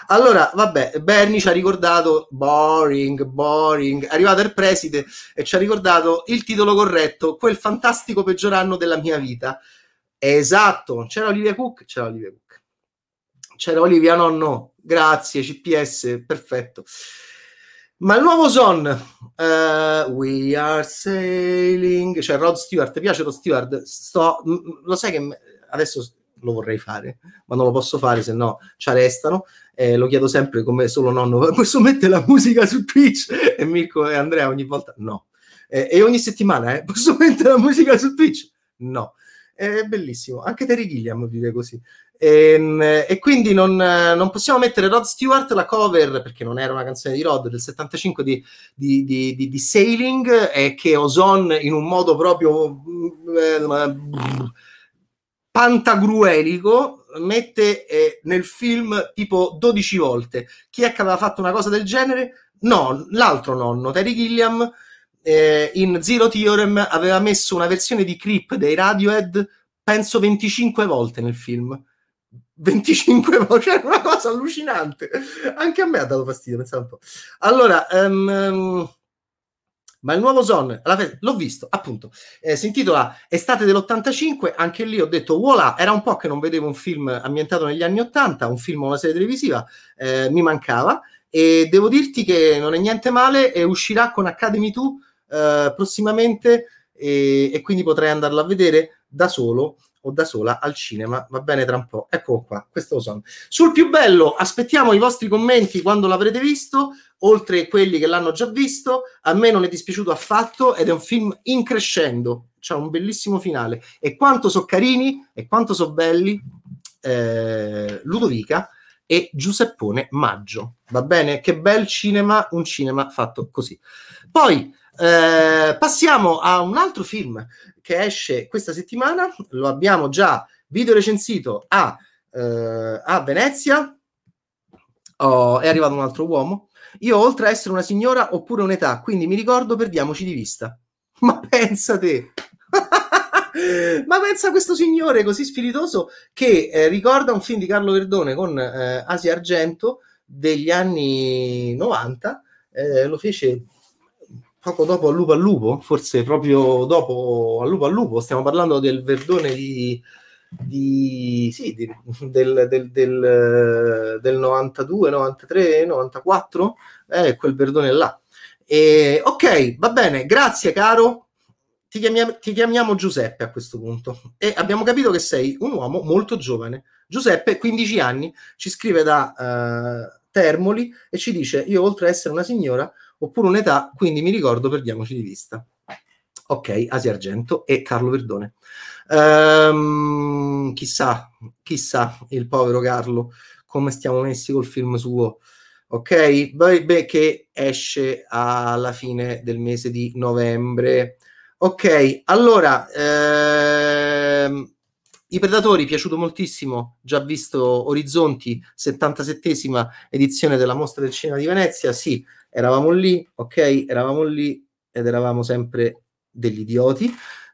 Allora, vabbè, Bernie ci ha ricordato boring, boring, è arrivato il preside e ci ha ricordato il titolo corretto, quel fantastico peggior anno della mia vita. Esatto, c'era Olivia Cook, c'era Olivia Cook c'era Olivia, no, no, grazie, CPS, perfetto. Ma il nuovo Son, uh, We Are Sailing, cioè Rod Stewart, piace Rod Stewart? Sto, lo sai che adesso lo vorrei fare, ma non lo posso fare, se no ci arrestano. Eh, lo chiedo sempre come solo nonno, posso mettere la musica su Twitch? E Mirko e Andrea ogni volta no. Eh, e ogni settimana, eh, posso mettere la musica su Twitch? No. È bellissimo, anche Terry Gilliam vive così. E, ehm, e quindi non, non, possiamo mettere Rod Stewart la cover perché non era una canzone di Rod del 75 di, di, di, di, Sailing e che Ozon in un modo proprio eh, pantagruelico mette eh, nel film tipo 12 volte chi è che aveva fatto una cosa del genere? no, l'altro nonno Terry Gilliam eh, in Zero Theorem aveva messo una versione di Creep dei Radiohead penso 25 volte nel film 25 volte, cioè una cosa allucinante. Anche a me ha dato fastidio, pensavo un po'. Allora, um, ma il nuovo Zone, l'ho visto, appunto, eh, si intitola Estate dell'85, anche lì ho detto, voilà, era un po' che non vedevo un film ambientato negli anni 80, un film o una serie televisiva, eh, mi mancava, e devo dirti che non è niente male, e uscirà con Academy 2 eh, prossimamente, e, e quindi potrei andarlo a vedere da solo o da sola al cinema, va bene tra un po'. Ecco qua, questo lo so. Sul più bello, aspettiamo i vostri commenti quando l'avrete visto, oltre quelli che l'hanno già visto. A me non è dispiaciuto affatto ed è un film in crescendo, c'ha un bellissimo finale. E quanto so carini e quanto so belli eh, Ludovica e Giuseppone Maggio. Va bene? Che bel cinema, un cinema fatto così. Poi eh, passiamo a un altro film che esce questa settimana, lo abbiamo già video recensito a, eh, a Venezia. Oh, è arrivato un altro uomo. Io, oltre a essere una signora, oppure un'età, quindi mi ricordo, perdiamoci di vista. Ma pensa te! Ma pensa a questo signore così spiritoso che eh, ricorda un film di Carlo Verdone con eh, Asia Argento degli anni 90. Eh, lo fece poco dopo al lupo al lupo, forse proprio dopo al lupo al lupo, stiamo parlando del Verdone di, di sì, di, del, del, del, del, 92, 93, 94, eh, quel Verdone là. E, ok, va bene, grazie caro. Ti chiamiamo, ti chiamiamo Giuseppe a questo punto e abbiamo capito che sei un uomo molto giovane. Giuseppe, 15 anni, ci scrive da uh, Termoli e ci dice: Io, oltre ad essere una signora, oppure un'età, quindi mi ricordo, perdiamoci di vista. Ok, Asia Argento e Carlo Verdone. Ehm, chissà, chissà il povero Carlo come stiamo messi col film suo. Ok, beh, che esce alla fine del mese di novembre. Ok, allora, ehm, i Predatori, piaciuto moltissimo, già visto Orizzonti, 77esima edizione della Mostra del Cinema di Venezia, sì, eravamo lì, ok, eravamo lì ed eravamo sempre degli idioti,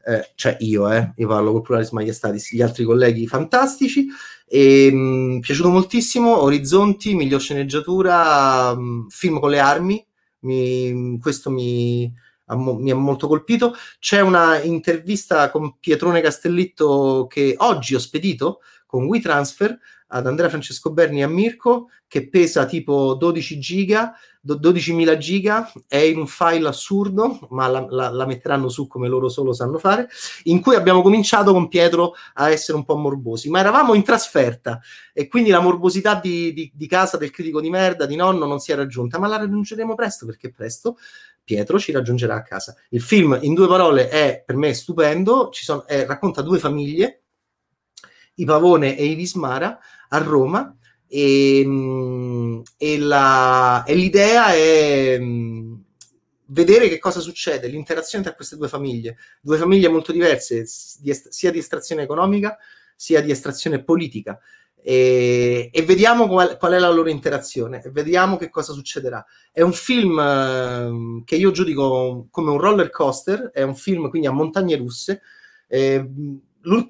eh, cioè io, eh, io parlo col pluralis maiestatis, gli altri colleghi fantastici, e mh, mm, piaciuto moltissimo, Orizzonti, miglior sceneggiatura, mh, mm, film con le armi, mi, questo mi, mi ha molto colpito. C'è una intervista con Pietrone Castellitto che oggi ho spedito con WeTransfer ad Andrea Francesco Berni e a Mirko che pesa tipo 12 giga 12.000 giga, è in un file assurdo, ma la, la, la, metteranno su come loro solo sanno fare, in cui abbiamo cominciato con Pietro a essere un po' morbosi, ma eravamo in trasferta e quindi la morbosità di, di, di casa del critico di merda, di nonno, non si è raggiunta, ma la raggiungeremo presto perché presto Pietro ci raggiungerà a casa. Il film, in due parole, è per me stupendo, sono, è, racconta due famiglie, i Pavone e i Vismara, a Roma, e, ehm, e, la, e l'idea è mm, vedere che cosa succede, l'interazione tra queste due famiglie, due famiglie molto diverse, sia di estrazione economica sia di estrazione politica. E, e vediamo qual, qual, è la loro interazione e vediamo che cosa succederà. È un film eh, che io giudico come un roller coaster, è un film quindi a montagne russe. Eh,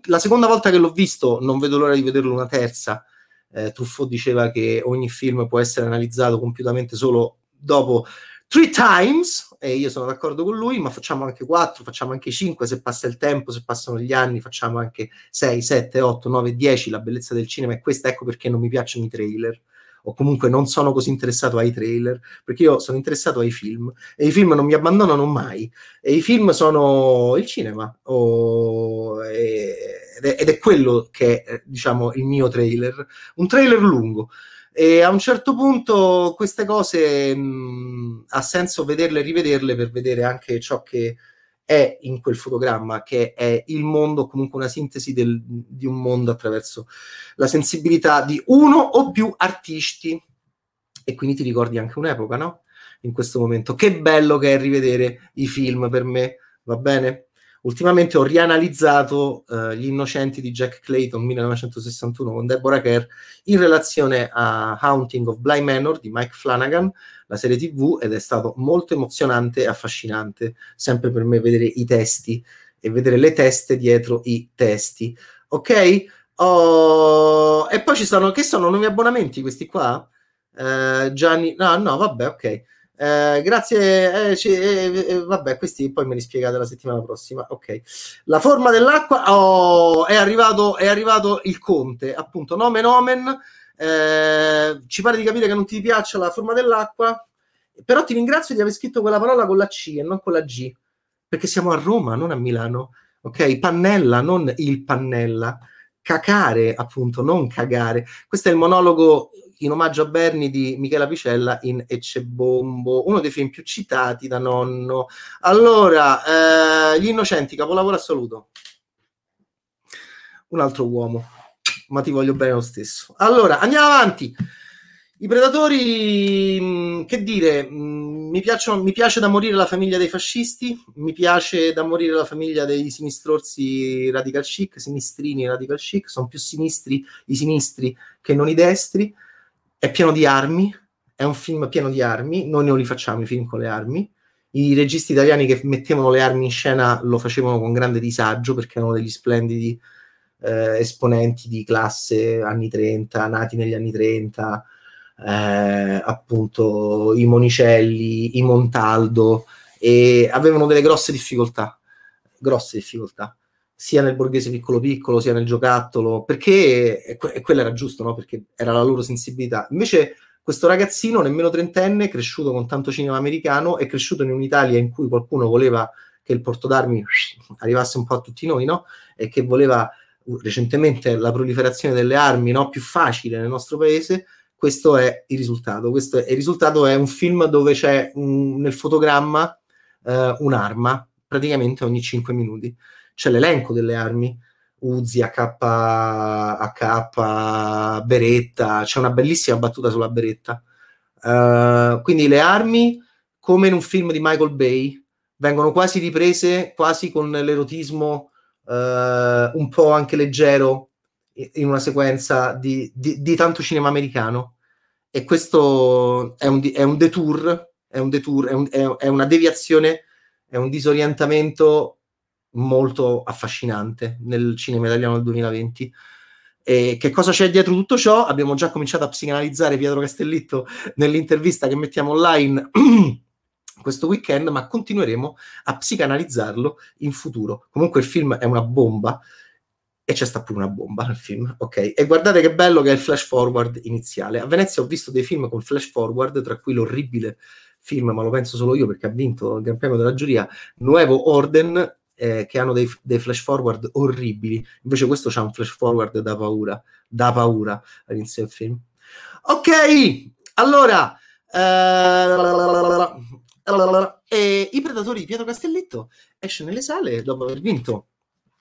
la seconda volta che l'ho visto, non vedo l'ora di vederlo una terza, eh, Truffaut diceva che ogni film può essere analizzato compiutamente solo dopo three times, e io sono d'accordo con lui, ma facciamo anche quattro, facciamo anche cinque, se passa il tempo, se passano gli anni, facciamo anche sei, sette, otto, nove, dieci, la bellezza del cinema è questa, ecco perché non mi piacciono i trailer o comunque non sono così interessato ai trailer, perché io sono interessato ai film e i film non mi abbandonano mai e i film sono il cinema o, e, ed è quello che è diciamo il mio trailer, un trailer lungo. E a un certo punto queste cose mh, ha senso vederle e rivederle per vedere anche ciò che è in quel fotogramma, che è il mondo, comunque una sintesi del, di un mondo attraverso la sensibilità di uno o più artisti. E quindi ti ricordi anche un'epoca, no? In questo momento. Che bello che è rivedere i film per me, va bene? Ultimamente ho rianalizzato uh, Gli Innocenti di Jack Clayton 1961 con Deborah Kerr in relazione a Haunting of Bly Manor di Mike Flanagan, la serie TV, ed è stato molto emozionante e affascinante sempre per me vedere i testi e vedere le teste dietro i testi. Ok? Oh, e poi ci sono, che sono nuovi abbonamenti questi qua? Uh, Gianni, no, no, vabbè, ok. Eh, grazie, eh, c- eh, eh, vabbè, questi poi me li spiegate la settimana prossima. Ok, la forma dell'acqua oh, è, arrivato, è arrivato il conte, appunto, nomen omen. Eh, ci pare di capire che non ti piaccia la forma dell'acqua, però ti ringrazio di aver scritto quella parola con la C e non con la G, perché siamo a Roma, non a Milano. ok? Pannella, non il pannella. Cacare, appunto, non cagare. Questo è il monologo in omaggio a Berni di Michela Picella in Eccebombo, uno dei film più citati da nonno. Allora, eh, Gli Innocenti, capolavoro assoluto. Un altro uomo, ma ti voglio bene lo stesso. Allora, andiamo avanti. I predatori, mm, che dire, mm, mi, piacciono, mi piace da morire la famiglia dei fascisti, mi piace da morire la famiglia dei sinistrorsi radical chic, sinistrini radical chic, sono più sinistri i sinistri che non i destri, è pieno di armi, è un film pieno di armi, noi non li facciamo i film con le armi, i registi italiani che mettevano le armi in scena lo facevano con grande disagio perché erano degli splendidi eh, esponenti di classe anni 30, nati negli anni 30, eh, appunto i Monicelli, i Montaldo, e avevano delle grosse difficoltà, grosse difficoltà, sia nel borghese piccolo piccolo, sia nel giocattolo, perché que- quello era giusto, no? perché era la loro sensibilità. Invece questo ragazzino, nemmeno trentenne, cresciuto con tanto cinema americano, è cresciuto in un'Italia in cui qualcuno voleva che il porto d'armi arrivasse un po' a tutti noi, no? E che voleva recentemente la proliferazione delle armi no? più facile nel nostro paese, questo è il risultato. Questo è, il risultato è un film dove c'è un, nel fotogramma uh, un'arma praticamente ogni 5 minuti. C'è l'elenco delle armi, Uzi, AK, AK, Beretta, c'è una bellissima battuta sulla Beretta. Uh, quindi le armi, come in un film di Michael Bay, vengono quasi riprese, quasi con l'erotismo uh, un po' anche leggero, in una sequenza di, di, di tanto cinema americano e questo è un, è un detour, è, un detour è, un, è, una deviazione, è un disorientamento molto affascinante nel cinema italiano del 2020. E che cosa c'è dietro tutto ciò? Abbiamo già cominciato a psicanalizzare Pietro Castellitto nell'intervista che mettiamo online questo weekend, ma continueremo a psicanalizzarlo in futuro. Comunque il film è una bomba e c'è sta pure una bomba nel film, ok? E guardate che bello che è il flash forward iniziale. A Venezia ho visto dei film con flash forward, tra cui l'orribile film, ma lo penso solo io perché ha vinto il Gran Premio della giuria, Nuevo Orden, eh, che hanno dei, dei, flash forward orribili. Invece questo c'ha un flash forward da paura, da paura all'inizio del film. Ok, allora... Eh, I Predatori di Pietro Castelletto esce nelle sale dopo aver vinto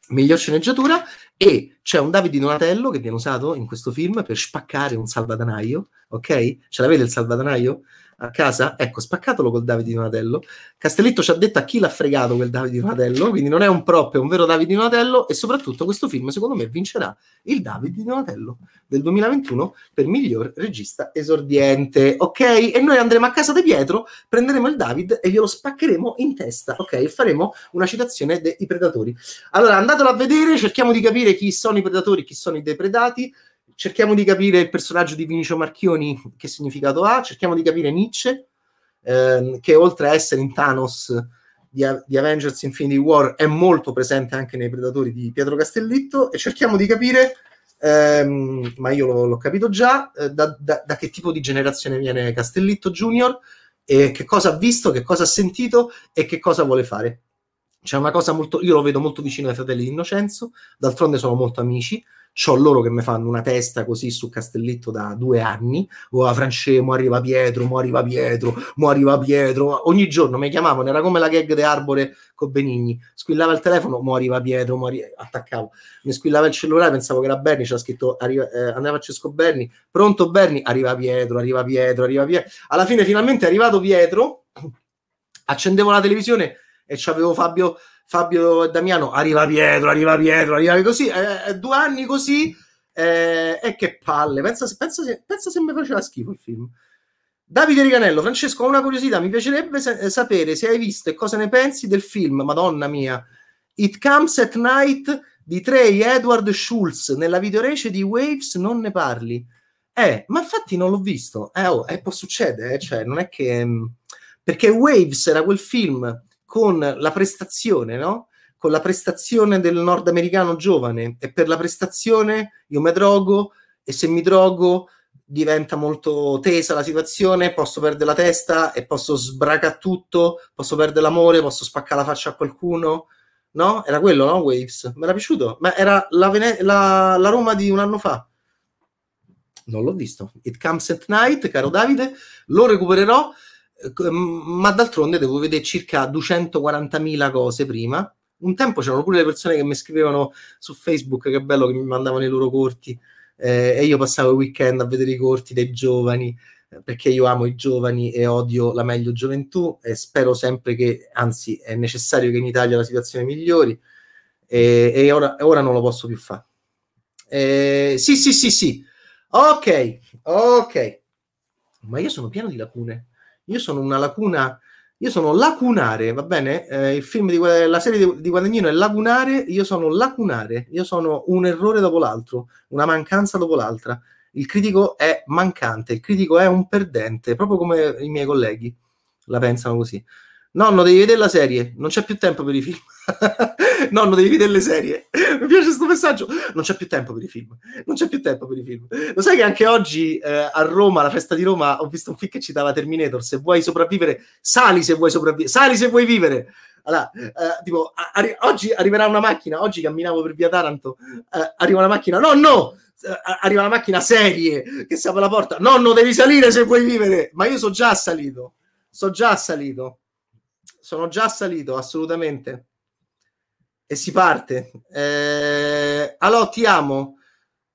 miglior sceneggiatura e c'è un Davide Donatello che viene usato in questo film per spaccare un salvadanaio, ok? Ce l'avete il salvadanaio? A casa, ecco, spaccatelo col Davide di Donatello. Castelletto ci ha detto a chi l'ha fregato quel Davide di Donatello, quindi non è un prop, è un vero Davide di Donatello e soprattutto questo film secondo me vincerà il Davide di Donatello del 2021 per miglior regista esordiente, ok? E noi andremo a casa di Pietro, prenderemo il David e glielo spaccheremo in testa, ok? E faremo una citazione dei predatori. Allora andatelo a vedere, cerchiamo di capire chi sono i predatori, chi sono i depredati cerchiamo di capire il personaggio di Vinicio Marchioni, che significato ha, cerchiamo di capire Nietzsche, ehm, che oltre a essere in Thanos di, di, Avengers Infinity War è molto presente anche nei Predatori di Pietro Castellitto, e cerchiamo di capire, ehm, ma io l'ho, l'ho capito già, eh, da, da, da, che tipo di generazione viene Castellitto Junior, e che cosa ha visto, che cosa ha sentito e che cosa vuole fare. C'è una cosa molto, io lo vedo molto vicino ai fratelli di Innocenzo, d'altronde sono molto amici, C'ho loro che mi fanno una testa così su Castelletto da due anni. Oh, Francesco, mo arriva Pietro, mo arriva Pietro, mo arriva Pietro. Ogni giorno mi chiamavano, era come la gag de Arbore con Benigni. Squillava il telefono, mo arriva Pietro, mo arriva... attaccavo. Mi squillava il cellulare, pensavo che era Berni, c'era scritto arriva, eh, andava Francesco Berni. Pronto Berni? Arriva Pietro, arriva Pietro, arriva Pietro. Alla fine finalmente è arrivato Pietro. Accendevo la televisione e c'avevo Fabio Fabio e Damiano, arriva Pietro, arriva Pietro, arriva così, eh, eh, due anni così, eh, e che palle, pensa, pensa, se, pensa se mi faceva schifo il film. Davide Riganello, Francesco, ho una curiosità, mi piacerebbe se- eh, sapere se hai visto e cosa ne pensi del film, madonna mia, It Comes at Night di Trey Edward Schultz, nella videorece di Waves non ne parli. Eh, ma infatti non l'ho visto, eh, oh, eh può succedere, eh, cioè, non è che... Mm, perché Waves era quel film con la prestazione, no? Con la prestazione del nordamericano giovane e per la prestazione io mi drogo e se mi drogo diventa molto tesa la situazione, posso perdere la testa e posso sbracare tutto, posso perdere l'amore, posso spaccare la faccia a qualcuno, no? Era quello, no? Waves. Mi era piaciuto, ma era la, Vene- la, la Roma di un anno fa. Non l'ho visto. It Comes at Night, caro Davide, lo recupererò, ma d'altronde devo vedere circa 240.000 cose prima. Un tempo c'erano pure le persone che mi scrivevano su Facebook, che bello che mi mandavano i loro corti, eh, e io passavo il weekend a vedere i corti dei giovani, eh, perché io amo i giovani e odio la meglio gioventù e spero sempre che, anzi è necessario che in Italia la situazione migliori e, e ora, ora, non lo posso più fare. Eh, sì, sì, sì, sì. Ok, ok. Ma io sono pieno di lacune. Io sono una lacuna io sono lacunare, va bene? Eh, il film di la serie di, di Guadagnino è lacunare, io sono lacunare, io sono un errore dopo l'altro, una mancanza dopo l'altra. Il critico è mancante, il critico è un perdente, proprio come i miei colleghi la pensano così. Nonno, devi vedere la serie, non c'è più tempo per i film. Nonno, devi vedere le serie. Mi piace questo messaggio. Non c'è più tempo per i film. Non c'è più tempo per i film. Lo sai che anche oggi eh, a Roma, alla festa di Roma, ho visto un film che citava Terminator. Se vuoi sopravvivere, sali se vuoi sopravvivere. Sali se vuoi vivere. Allora, eh, tipo, arri- oggi arriverà una macchina. Oggi camminavo per via Taranto. Eh, arriva una macchina. No, no! Eh, arriva una macchina serie che si apre la porta. Nonno, devi salire se vuoi vivere. Ma io sono già salito. Sono già salito sono già salito, assolutamente. E si parte. Eh, allora, ti amo.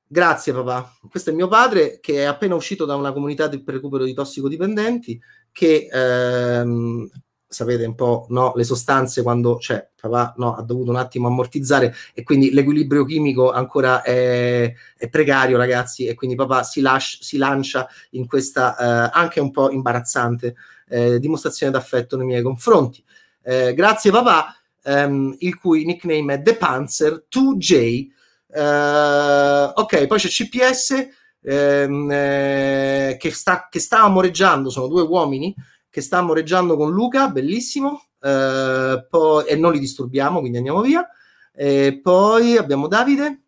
Grazie papà. Questo è mio padre che è appena uscito da una comunità di recupero di tossicodipendenti che ehm, sapete un po' no, le sostanze quando cioè papà no, ha dovuto un attimo ammortizzare e quindi l'equilibrio chimico ancora è, è precario ragazzi e quindi papà si, lascia, si lancia in questa eh, anche un po' imbarazzante eh, dimostrazione d'affetto nei miei confronti. Eh, grazie papà, ehm, il cui nickname è The Panzer 2J. Eh, ok, poi c'è CPS ehm, eh, che, sta, sta amoreggiando, sono due uomini che sta amoreggiando con Luca, bellissimo, eh, poi, e non li disturbiamo, quindi andiamo via. E poi abbiamo Davide.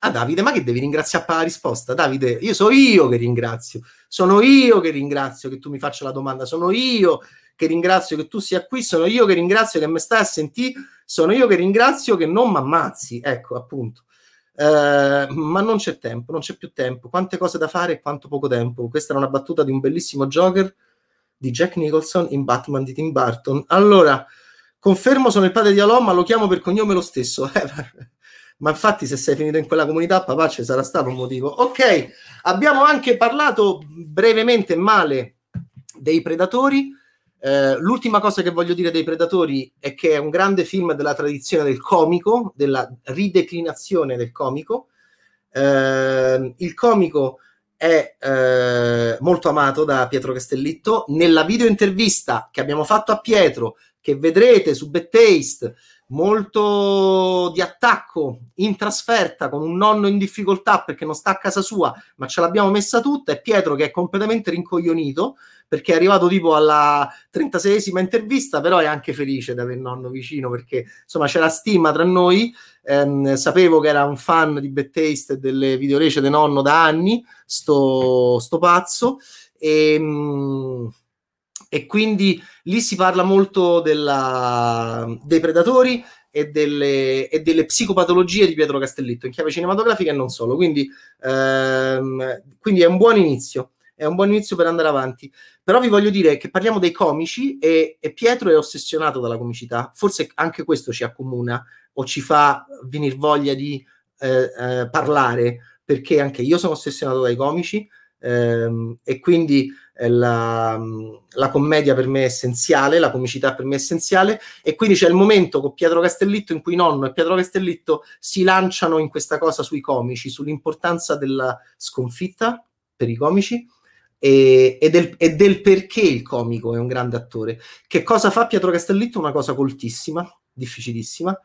Ah, Davide, ma che devi ringraziare per la risposta? Davide, io sono io che ringrazio, sono io che ringrazio che tu mi faccia la domanda, sono io che ringrazio che tu sia qui, sono io che ringrazio che mi stai a sentire, sono io che ringrazio che non mi ammazzi, ecco appunto. Eh, ma non c'è tempo, non c'è più tempo. Quante cose da fare e quanto poco tempo. Questa era una battuta di un bellissimo Joker di Jack Nicholson in Batman di Tim Burton. Allora, confermo sono il padre di Alon, ma lo chiamo per cognome lo stesso. ma infatti se sei finito in quella comunità, papà, ci sarà stato un motivo. Ok, abbiamo anche parlato brevemente male dei predatori. Eh, l'ultima cosa che voglio dire dei Predatori è che è un grande film della tradizione del comico, della rideclinazione del comico. Eh, il comico è eh, molto amato da Pietro Castellitto. Nella video intervista che abbiamo fatto a Pietro, che vedrete su Bad Taste, molto di attacco in trasferta con un nonno in difficoltà perché non sta a casa sua, ma ce l'abbiamo messa tutta. E Pietro che è completamente rincoglionito perché è arrivato tipo alla 36esima intervista, però è anche felice di avere il nonno vicino perché insomma c'era stima tra noi. Ehm, sapevo che era un fan di Bad Taste e delle videorece di nonno da anni, sto, sto pazzo. E, ehm, e quindi lì si parla molto della, dei predatori e delle, e delle, psicopatologie di Pietro Castellitto in chiave cinematografica e non solo. Quindi, ehm, quindi, è un buon inizio. È un buon inizio per andare avanti. Però vi voglio dire che parliamo dei comici e, e Pietro è ossessionato dalla comicità. Forse anche questo ci accomuna o ci fa venire voglia di eh, eh, parlare, perché anche io sono ossessionato dai comici ehm, e quindi la, la, commedia per me è essenziale, la comicità per me è essenziale e quindi c'è il momento con Pietro Castellitto in cui nonno e Pietro Castellitto si lanciano in questa cosa sui comici, sull'importanza della sconfitta per i comici e, e, del, e del perché il comico è un grande attore. Che cosa fa Pietro Castellitto? Una cosa coltissima, difficilissima,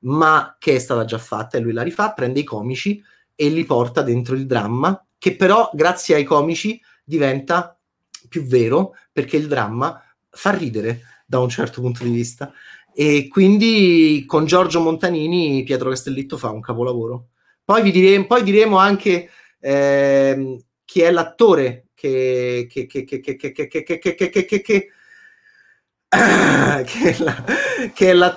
ma che è stata già fatta e lui la rifà, prende i comici e li porta dentro il dramma, che però grazie ai comici diventa più vero perché il dramma fa ridere da un certo punto di vista e quindi con Giorgio Montanini Pietro Castellitto fa un capolavoro. Poi, vi dire, poi diremo anche eh, chi è l'attore che, che, che, che è la,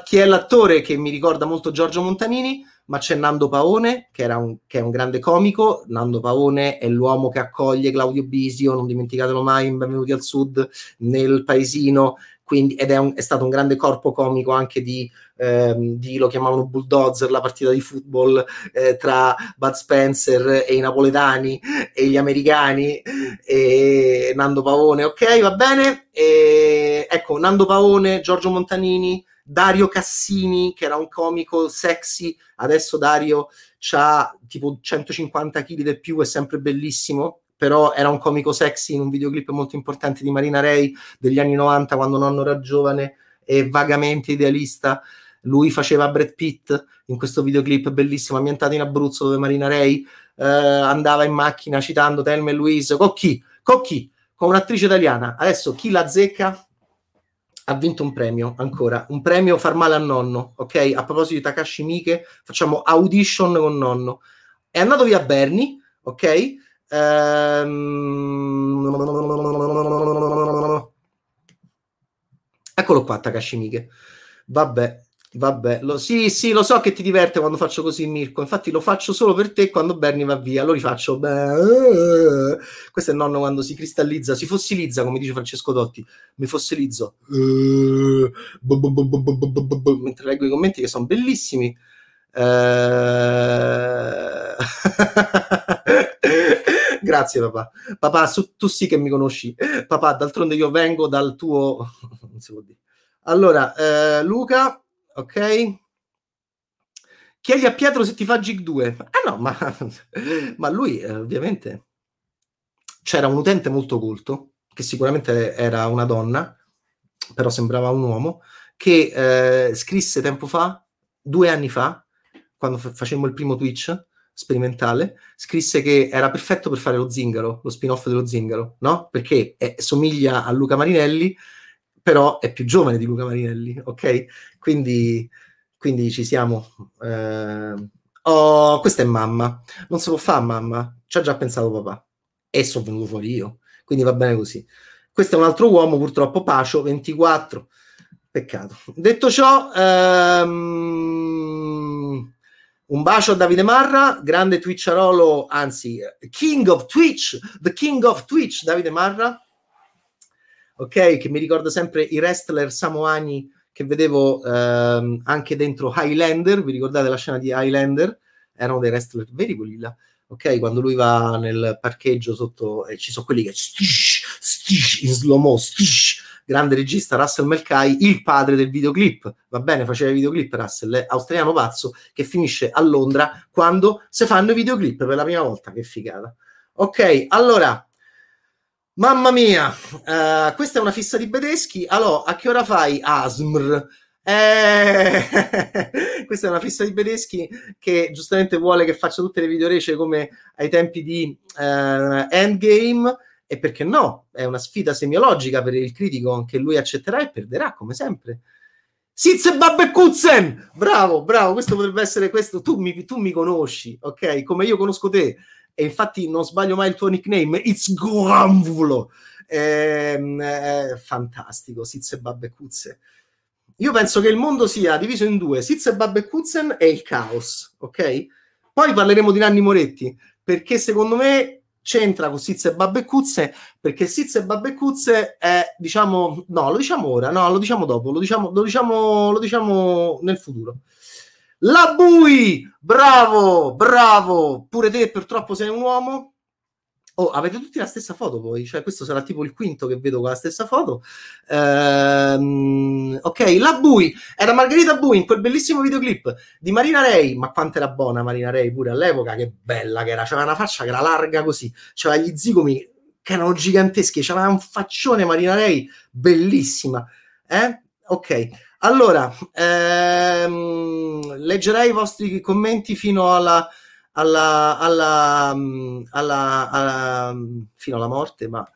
che, è l'attore che mi ricorda molto Giorgio Montanini, ma c'è Nando Paone, che, un, che, è un grande comico. Nando Paone è l'uomo che accoglie Claudio Bisio, non dimenticatelo mai, in Benvenuti al Sud, nel paesino, quindi, ed è, un, è, stato un grande corpo comico anche di, ehm, di lo chiamavano Bulldozer, la partita di football eh, tra Bud Spencer e i napoletani e gli americani, e Nando Pavone, ok, va bene? E, ecco, Nando Pavone, Giorgio Montanini, Dario Cassini, che era un comico sexy, adesso Dario ha tipo 150 kg del più, è sempre bellissimo, però era un comico sexy in un videoclip molto importante di Marina Ray degli anni 90 quando nonno era giovane e vagamente idealista. Lui faceva Brad Pitt in questo videoclip bellissimo ambientato in Abruzzo dove Marina Ray eh, andava in macchina citando Telma e Louise con chi? Con chi? Con un'attrice italiana. Adesso chi la zecca? Ha vinto un premio ancora, un premio far male a nonno, ok? A proposito di Takashi Miike, facciamo audition con nonno. È andato via Bernie, ok? Ehm... Eccolo qua, Takashi Miike. Vabbè, vabbè. Lo, sì, sì, lo so che ti diverte quando faccio così, Mirko. Infatti lo faccio solo per te quando Bernie va via. Lo rifaccio. Beh, questo è il nonno quando si cristallizza, si fossilizza, come dice Francesco Dotti. Mi fossilizzo. Mentre leggo i commenti che sono bellissimi. Eh... Grazie papà. Papà, su, tu sì che mi conosci. Papà, d'altronde io vengo dal tuo... non si può dire. Allora, eh, Luca, ok? Chiedi a Pietro se ti fa Gig 2. Ah no, ma, ma lui eh, ovviamente c'era un utente molto culto, che sicuramente era una donna, però sembrava un uomo, che eh, scrisse tempo fa, due anni fa, quando f- facemmo il primo Twitch, sperimentale, scrisse che era perfetto per fare lo zingaro, lo spin-off dello zingaro, no? Perché è, somiglia a Luca Marinelli, però è più giovane di Luca Marinelli, ok? Quindi, quindi ci siamo. Eh... Oh, questa è mamma. Non si può fare mamma. Ci ha già pensato papà. E sono venuto fuori io. Quindi va bene così. Questo è un altro uomo, purtroppo Pacio, 24. Peccato. Detto ciò, ehm un bacio a Davide Marra, grande Twitcharolo, anzi, King of Twitch, the King of Twitch, Davide Marra, ok, che mi ricorda sempre i wrestler samoani che vedevo ehm, anche dentro Highlander, vi ricordate la scena di Highlander? Erano dei wrestler veri quelli là, ok? Quando lui va nel parcheggio sotto, e ci sono quelli che stish, stish, in slow mo, stish, grande regista Russell Melkai, il padre del videoclip, va bene, faceva i videoclip Russell, è australiano pazzo che finisce a Londra quando si fanno i videoclip per la prima volta, che figata. Ok, allora, mamma mia, uh, questa è una fissa di Bedeschi, allora, a che ora fai ASMR? Eh, questa è una fissa di Bedeschi che giustamente vuole che faccia tutte le videorece come ai tempi di uh, Endgame e perché no? È una sfida semiologica per il critico, anche lui accetterà e perderà, come sempre. Sizze Babbekutzen! Bravo, bravo, questo potrebbe essere questo. Tu mi, tu mi conosci, ok? Come io conosco te. E infatti non sbaglio mai il tuo nickname, It's Gramvulo. Ehm, eh, fantastico, Sizze Babbekuzze. Io penso che il mondo sia diviso in due, Sizze Babbekutzen e il caos, ok? Poi parleremo di Nanni Moretti, perché secondo me c'entra con Sizze Babbecuzze perché Sizze Babbecuzze è diciamo no lo diciamo ora no lo diciamo dopo lo diciamo, lo diciamo, lo diciamo nel futuro la Bui! Bravo bravo! Pure te purtroppo sei un uomo. Oh, avete tutti la stessa foto poi, cioè questo sarà tipo il quinto che vedo con la stessa foto. Ehm, ok, la Bui, era Margherita Bui in quel bellissimo videoclip di Marina Ray, ma quanto era buona Marina Ray pure all'epoca, che bella che era, c'aveva una faccia che era larga così, c'aveva gli zigomi che erano giganteschi, c'aveva un faccione Marina Ray bellissima. Eh? Ok, allora, ehm, leggerei i vostri commenti fino alla alla, alla, mm, alla, mm, fino alla morte, ma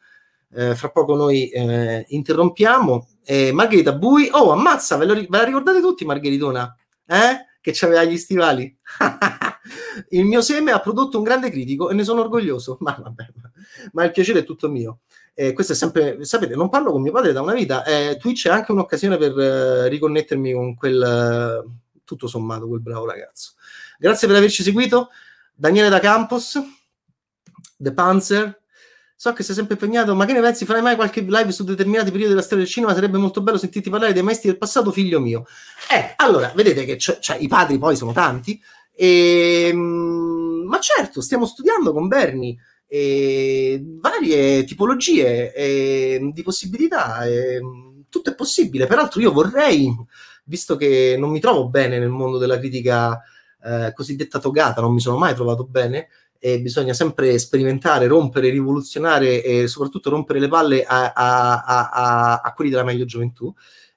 eh, fra poco noi eh, interrompiamo. Eh, Margherita Bui, oh ammazza, ve, lo, ve la ricordate tutti Margheritona? Eh? Che c'aveva gli stivali? il mio seme ha prodotto un grande critico e ne sono orgoglioso, ma vabbè, ma il piacere è tutto mio. Eh, questo è sempre, sapete, non parlo con mio padre da una vita. Eh, Twitch è anche un'occasione per eh, riconnettermi con quel, eh, tutto sommato, quel bravo ragazzo. Grazie per averci seguito. Daniele da Campos, The Panzer. So che sei sempre impegnato, ma che ne pensi? Farai mai qualche live su determinati periodi della storia del cinema? Sarebbe molto bello sentirti parlare dei maestri del passato, figlio mio. Eh, allora, vedete che c'è, c'è, i padri poi sono tanti. E, ehm, ma certo, stiamo studiando con Bernie e varie tipologie e, di possibilità. E, tutto è possibile. Peraltro, io vorrei, visto che non mi trovo bene nel mondo della critica eh, cosiddetta togata, non mi sono mai trovato bene. E bisogna sempre sperimentare, rompere, rivoluzionare e soprattutto rompere le palle a, a, a, a quelli della meglio gioventù.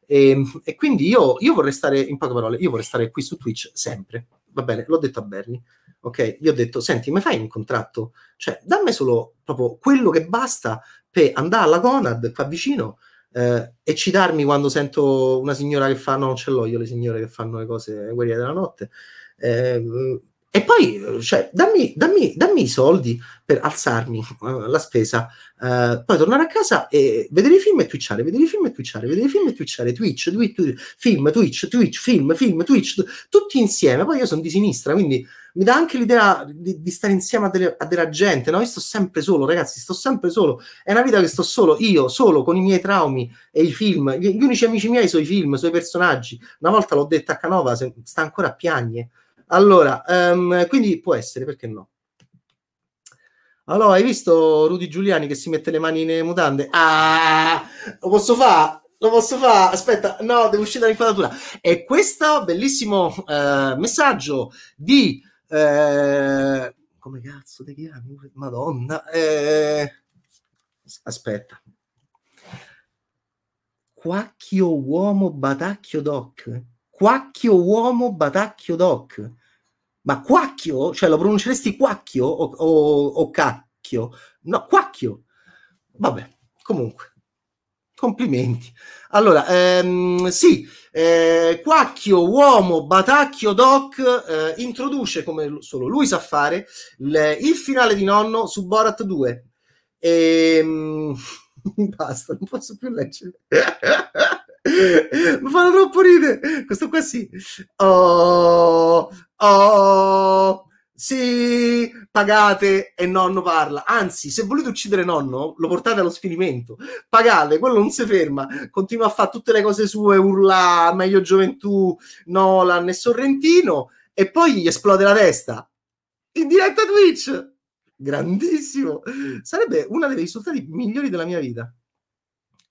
E, e quindi io, io vorrei stare, in poche parole, io vorrei stare qui su Twitch sempre. Va bene, l'ho detto a Bernie ok? Gli ho detto, senti, mi fai un contratto? Cioè, dammi solo proprio quello che basta per andare alla Conad qua vicino eh, e citarmi quando sento una signora che fa, no, non ce l'ho io le signore che fanno le cose guerriere della notte. Eh, e poi, cioè, dammi, dammi, dammi, i soldi per alzarmi uh, la spesa, uh, poi tornare a casa e vedere i film e twitchare, vedere i film e twitchare, vedere i film e twitchare, Twitch, Twitch, Twitch film, Twitch, Twitch, film, film, Twitch, tutti insieme. Poi io sono di sinistra, quindi mi dà anche l'idea di, di stare insieme a, delle, a, della gente, no? Io sto sempre solo, ragazzi, sto sempre solo. È una vita che sto solo, io, solo, con i miei traumi e i film. Gli, gli unici amici miei sono i film, sono i personaggi. Una volta l'ho detta a Canova, se, sta ancora a piagne allora, um, quindi può essere, perché no? Allora, hai visto Rudy Giuliani che si mette le mani nelle mutande? Ah, lo posso fare? Lo posso fare? Aspetta, no, devo uscire dall'inquadratura. E questo bellissimo eh, messaggio di... Eh, come cazzo ti chiami? Madonna. Eh, aspetta. Quacchio uomo batacchio doc. Quacchio uomo batacchio doc. Ma quacchio? Cioè lo pronunceresti quacchio o, o, o cacchio? No, quacchio. Vabbè, comunque. Complimenti. Allora, ehm, sì, eh, Quacchio, uomo, Batacchio, Doc eh, introduce, come solo lui sa fare, il, il finale di nonno su Borat 2. E, ehm, basta, non posso più leggere. Mi fanno troppo ridere. Questo qua sì. Oh, oh, sì, pagate e nonno parla. Anzi, se volete uccidere nonno, lo portate allo sfinimento. Pagate, quello non si ferma. Continua a fare tutte le cose sue, urla, meglio gioventù, Nolan e Sorrentino. E poi gli esplode la testa. In diretta Twitch. Grandissimo. Sarebbe uno dei risultati migliori della mia vita.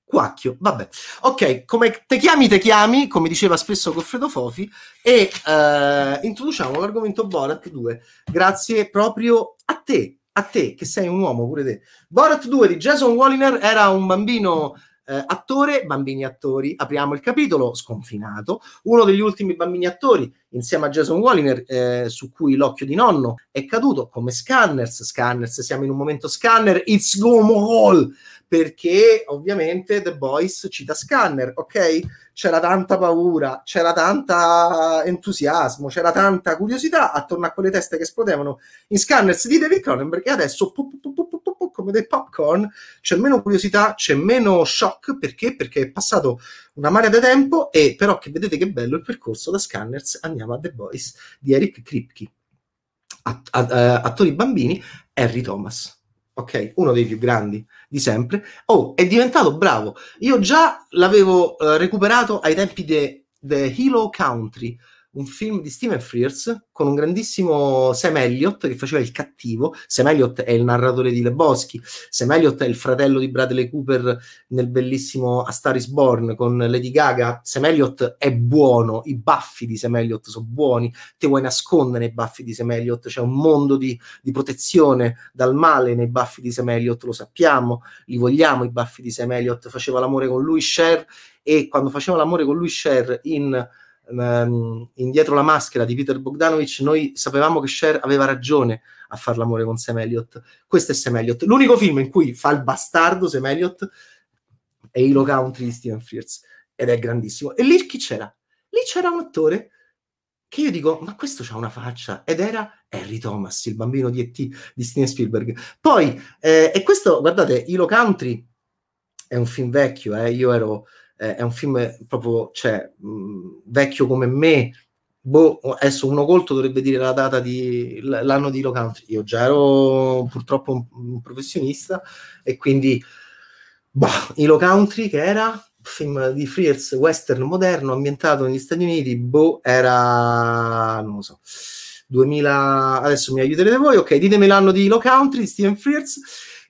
Quacchio, vabbè. Ok, come te chiami, te chiami, come diceva spesso Goffredo Fofi, e eh, introduciamo l'argomento Borat 2. Grazie proprio a te, a te, che sei un uomo pure te. Borat 2 di Jason Walliner era un bambino eh, attore, bambini attori, apriamo il capitolo, sconfinato, uno degli ultimi bambini attori insieme a Jason Walliner eh, su cui l'occhio di nonno è caduto come Scanners, Scanners, siamo in un momento Scanner, it's go all, perché ovviamente The Boys cita Scanner, ok? C'era tanta paura, c'era tanta entusiasmo, c'era tanta curiosità attorno a quelle teste che esplodevano in Scanners di David Cronenberg e adesso pu, pu, pu, come dei popcorn c'è meno curiosità, c'è meno shock, perché? Perché è passato una marea di tempo e però che vedete che bello il percorso da Scanners andiamo a The Boys di Eric Kripke. Uh, attori bambini, Harry Thomas ok? Uno dei più grandi di sempre. Oh, è diventato bravo. Io già l'avevo uh, recuperato ai tempi di Hilo Country, un film di Steven Frears con un grandissimo Sam Elliott che faceva il cattivo. Sam Elliott è il narratore di Le Boschi. Sam Elliott è il fratello di Bradley Cooper nel bellissimo A Star is Born con Lady Gaga. Sam Elliott è buono, i baffi di Sam Elliott sono buoni. Te vuoi nascondere nei baffi di Sam Elliott? C'è un mondo di, di protezione dal male nei baffi di Sam Elliott, lo sappiamo. Li vogliamo i baffi di Sam Elliott. Faceva l'amore con lui, Cher, e quando faceva l'amore con lui, Cher in um, in Dietro la maschera di Peter Bogdanovich, noi sapevamo che Cher aveva ragione a far l'amore con Sam Elliott. Questo è Sam Elliott. L'unico film in cui fa il bastardo Sam Elliott è Hilo Country di Steven Frears ed è grandissimo. E lì chi c'era? Lì c'era un attore che io dico, ma questo c'ha una faccia, ed era Harry Thomas, il bambino di E.T. di Steven Spielberg. Poi, eh, e questo, guardate, Hilo Country è un film vecchio, eh? io ero, eh, è un film proprio, cioè, mh, vecchio come me, boh, adesso uno colto dovrebbe dire la data di l'anno di Low Country. Io già ero purtroppo un, un professionista e quindi boh, i Low Country che era film di Frears western moderno ambientato negli Stati Uniti, boh, era non lo so. 2000 adesso mi aiuterete voi, ok, ditemi l'anno di Low Country Steven Frears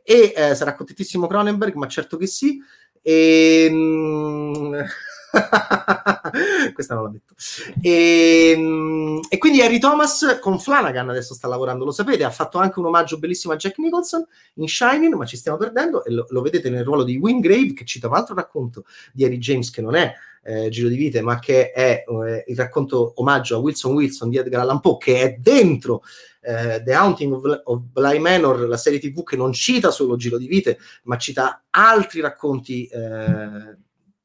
e eh, sarà contentissimo Cronenberg, ma certo che sì. E, ehm, Questa non l'ho detto. E, ehm, e, quindi Harry Thomas con Flanagan adesso sta lavorando, lo sapete, ha fatto anche un omaggio bellissimo a Jack Nicholson in Shining, ma ci stiamo perdendo e lo, lo vedete nel ruolo di Wingrave che cita un altro racconto di Harry James che non è eh, Giro di Vite, ma che è eh, il racconto omaggio a Wilson Wilson di Edgar Allan Poe, che è dentro eh, The Haunting of, of Bly Manor, la serie TV che non cita solo Giro di Vite, ma cita altri racconti eh,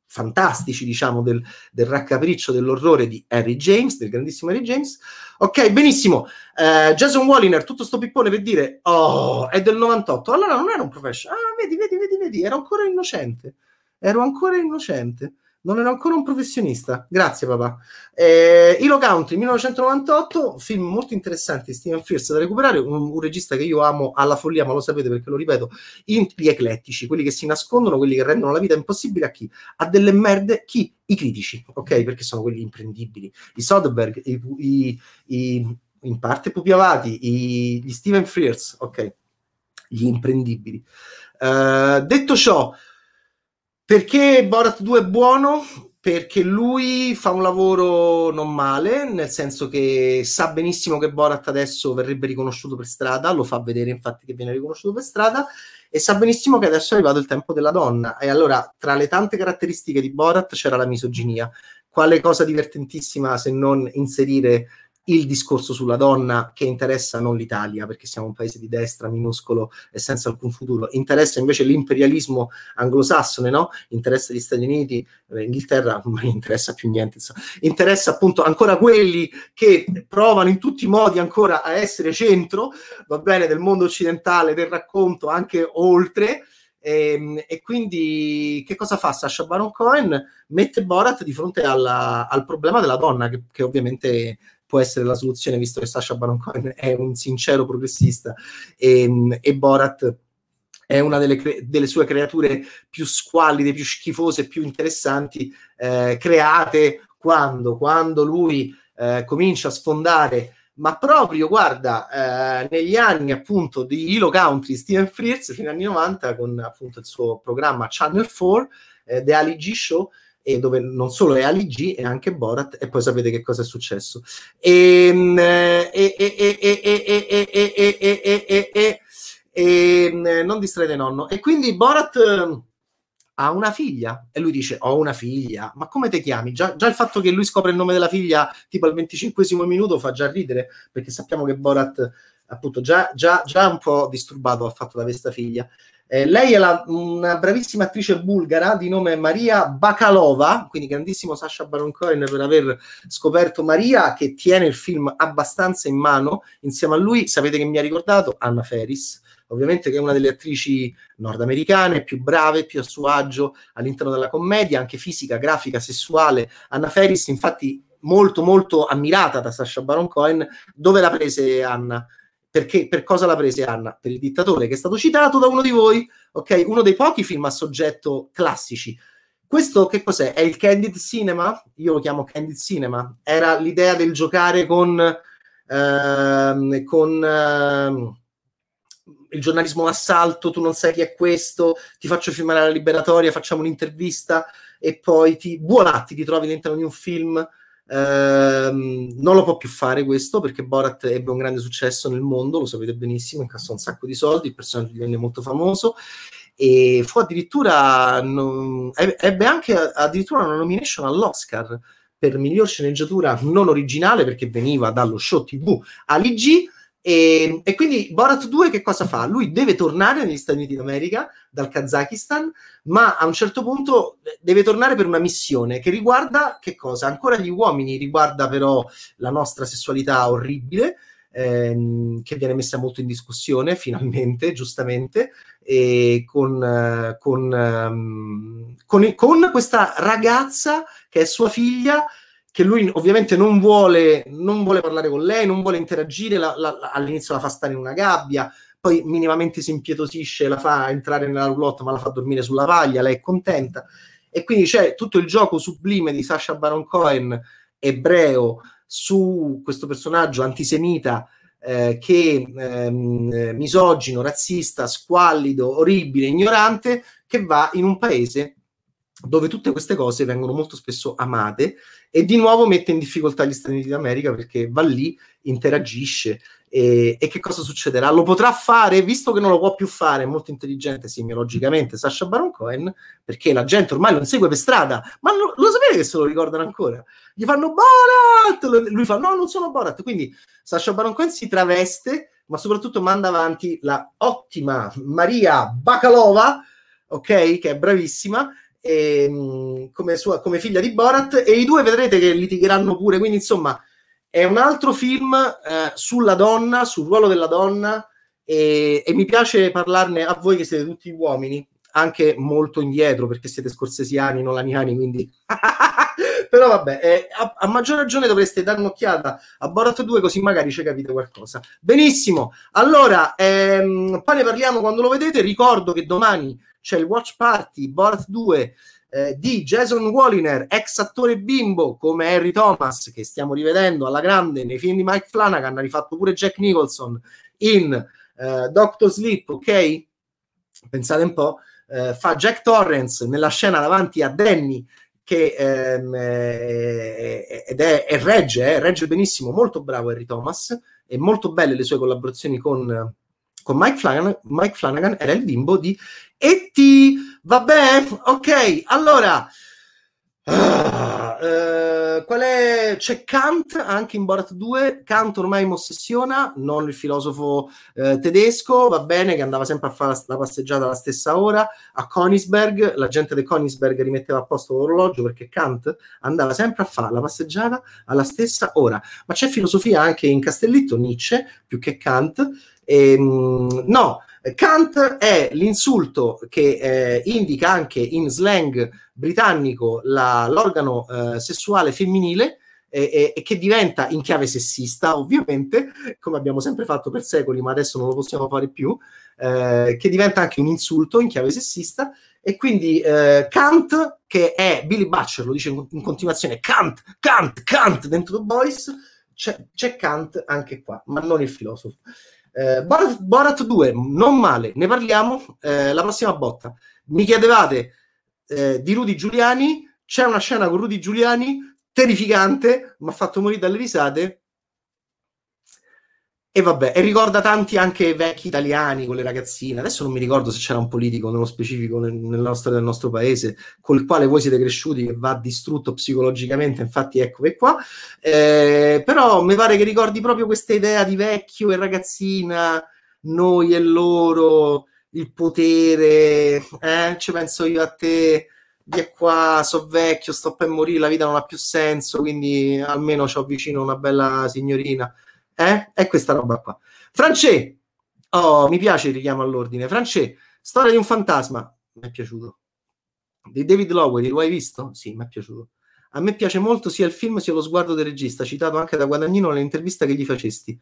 fantastici, diciamo, del, del, raccapriccio dell'orrore di Harry James, del grandissimo Harry James. Ok, benissimo. Uh, Jason Walliner, tutto sto pippone per dire, oh, è del 98. Allora non era un professional. Ah, vedi, vedi, vedi, vedi, ero ancora innocente. Ero ancora innocente non ero ancora un professionista. Grazie, papà. Eh, Hilo Country 1998, film molto interessante di Steven Fierce da recuperare. Un, un, regista che io amo alla follia, ma lo sapete perché lo ripeto: in, gli eclettici, quelli che si nascondono, quelli che rendono la vita impossibile a chi? A delle merde, chi? I critici, ok? Perché sono quelli imprendibili. I Soderbergh, i, i, i in parte Pupi Avati, i, gli Steven Frears, ok? Gli imprendibili. Uh, detto ciò, perché Borat 2 è buono? Perché lui fa un lavoro non male, nel senso che sa benissimo che Borat adesso verrebbe riconosciuto per strada, lo fa vedere infatti che viene riconosciuto per strada, e sa benissimo che adesso è arrivato il tempo della donna. E allora, tra le tante caratteristiche di Borat c'era la misoginia. Quale cosa divertentissima se non inserire il discorso sulla donna che interessa non l'Italia, perché siamo un paese di destra minuscolo e senza alcun futuro, interessa invece l'imperialismo anglosassone, no? Interessa gli Stati Uniti, l'Inghilterra, non mi interessa più niente, insomma. interessa appunto ancora quelli che provano in tutti i modi ancora a essere centro, va bene, del mondo occidentale, del racconto, anche oltre, e, ehm, e, quindi che cosa fa Sasha Baron Cohen? Mette Borat di fronte alla, al problema della donna, che, che ovviamente può essere la soluzione, visto che Sasha Baron Cohen è un sincero progressista e, e Borat è una delle, cre- delle, sue creature più squallide, più schifose, più interessanti, eh, create quando, quando lui eh, comincia a sfondare, ma proprio, guarda, eh, negli anni appunto di Hilo Country, Steven Frears, fino agli anni 90, con appunto il suo programma Channel 4, eh, The Ali G Show, e dove non solo è Ali G, è anche Borat, e poi sapete che cosa è successo. E, non distraete nonno. E quindi Borat ha una figlia e lui dice ho una figlia ma come ti chiami? Già, già, il fatto che lui scopre il nome della figlia tipo al 25 minuto fa già ridere perché sappiamo che Borat appunto già, già, già un po' disturbato ha fatto da questa figlia eh, lei è la, una bravissima attrice bulgara di nome Maria Bakalova, quindi grandissimo Sasha Baron Cohen per aver scoperto Maria, che tiene il film abbastanza in mano. Insieme a lui, sapete che mi ha ricordato Anna Ferris, ovviamente che è una delle attrici nordamericane più brave, più a suo agio all'interno della commedia, anche fisica, grafica, sessuale. Anna Ferris, infatti, molto molto ammirata da Sasha Baron Cohen. Dove la prese Anna? Perché per cosa la prese Anna? Per il dittatore che è stato citato da uno di voi, ok? Uno dei pochi film a soggetto classici. Questo che cos'è? È il candid cinema? Io lo chiamo candid cinema. Era l'idea del giocare con, ehm, con ehm, il giornalismo assalto, tu non sai chi è questo, ti faccio filmare la liberatoria, facciamo un'intervista e poi ti, voilà, ti ritrovi all'interno di un film Ehm, non lo può più fare questo perché Borat ebbe un grande successo nel mondo, lo sapete benissimo, incassò un sacco di soldi, il personaggio divenne molto famoso e fu addirittura non, ebbe anche addirittura una nomination all'Oscar per miglior sceneggiatura non originale perché veniva dallo show TV Ali G e, e, quindi Borat 2 che cosa fa? Lui deve tornare negli Stati Uniti d'America dal Kazakistan, ma a un certo punto deve tornare per una missione che riguarda che cosa? Ancora gli uomini, riguarda però la nostra sessualità orribile. Ehm, che viene messa molto in discussione finalmente, giustamente, e con, con, um, con, con questa ragazza che è sua figlia che lui ovviamente non vuole, non vuole parlare con lei, non vuole interagire, la, la, all'inizio la fa stare in una gabbia, poi minimamente si impietosisce, la fa entrare nella roulotte, ma la fa dormire sulla paglia, lei è contenta. E quindi c'è tutto il gioco sublime di Sasha Baron Cohen, ebreo, su questo personaggio antisemita eh, che ehm, misogino, razzista, squallido, orribile, ignorante, che va in un paese dove tutte queste cose vengono molto spesso amate e di nuovo mette in difficoltà gli Stati Uniti d'America perché va lì, interagisce e, e, che cosa succederà? Lo potrà fare, visto che non lo può più fare, molto intelligente semiologicamente Sasha Baron Cohen, perché la gente ormai lo insegue per strada, ma lo, lo sapete che se lo ricordano ancora? Gli fanno Borat! Lui fa no, non sono Borat, quindi Sasha Baron Cohen si traveste, ma soprattutto manda avanti la ottima Maria Bakalova, ok, che è bravissima, e, ehm, come, sua, come figlia di Borat e i due vedrete che litigheranno pure, quindi insomma è un altro film eh, sulla donna, sul ruolo della donna e, e, mi piace parlarne a voi che siete tutti uomini, anche molto indietro perché siete scorsesiani, nolaniani, quindi... Però vabbè, eh, a, a, maggior ragione dovreste dare un'occhiata a Borat 2 così magari ci capite qualcosa. Benissimo, allora, ehm, poi ne parliamo quando lo vedete. Ricordo che domani c'è il Watch Party Borat 2 eh, di Jason Walliner, ex attore bimbo come Harry Thomas, che stiamo rivedendo alla grande nei film di Mike Flanagan, ha rifatto pure Jack Nicholson in eh, Doctor Sleep, ok? Pensate un po', eh, fa Jack Torrance nella scena davanti a Danny che ehm, è, ed è, è regge, eh, regge benissimo, molto bravo Harry Thomas e molto belle le sue collaborazioni con con Mike Flanagan, Mike Flanagan era il bimbo di E.T. Vabbè, ok, allora... Uh, uh, qual è? C'è Kant anche in Borat 2. Kant ormai mi ossessiona, non il filosofo uh, tedesco, va bene, che andava sempre a fare la, passeggiata alla stessa ora. A Königsberg, la gente di Königsberg rimetteva a posto l'orologio perché Kant andava sempre a fare la passeggiata alla stessa ora. Ma c'è filosofia anche in Castellitto, Nietzsche, più che Kant. Ehm, no, Kant è l'insulto che eh, indica anche in slang britannico la, l'organo eh, sessuale femminile e, e, che diventa in chiave sessista, ovviamente, come abbiamo sempre fatto per secoli, ma adesso non lo possiamo fare più, eh, che diventa anche un insulto in chiave sessista. E quindi eh, Kant, che è Billy Butcher, lo dice in, in continuazione, Kant, Kant, Kant dentro The Boys, c'è, c'è Kant anche qua, ma non il filosofo. Eh, Borat, Borat 2, non male, ne parliamo eh, la prossima botta. Mi chiedevate eh, di Rudy Giuliani, c'è una scena con Rudy Giuliani terrificante, mi ha fatto morire dalle risate. E vabbè, e ricorda tanti anche vecchi italiani con le ragazzine. Adesso non mi ricordo se c'era un politico nello specifico nel, nella storia del nostro paese col quale voi siete cresciuti che va distrutto psicologicamente. Infatti, eccovi qua. Eh, però mi pare che ricordi proprio questa idea di vecchio e ragazzina, noi e loro, il potere. Eh? Ci penso io a te. Via qua, so vecchio, sto per morire, la vita non ha più senso, quindi almeno ho vicino una bella signorina eh? È questa roba qua. Francè, oh, mi piace il richiamo all'ordine. Francè, storia di un fantasma, mi è piaciuto. Di David Lowery, lo hai visto? Sì, mi è piaciuto. A me piace molto sia il film sia lo sguardo del regista, citato anche da Guadagnino nell'intervista che gli facesti.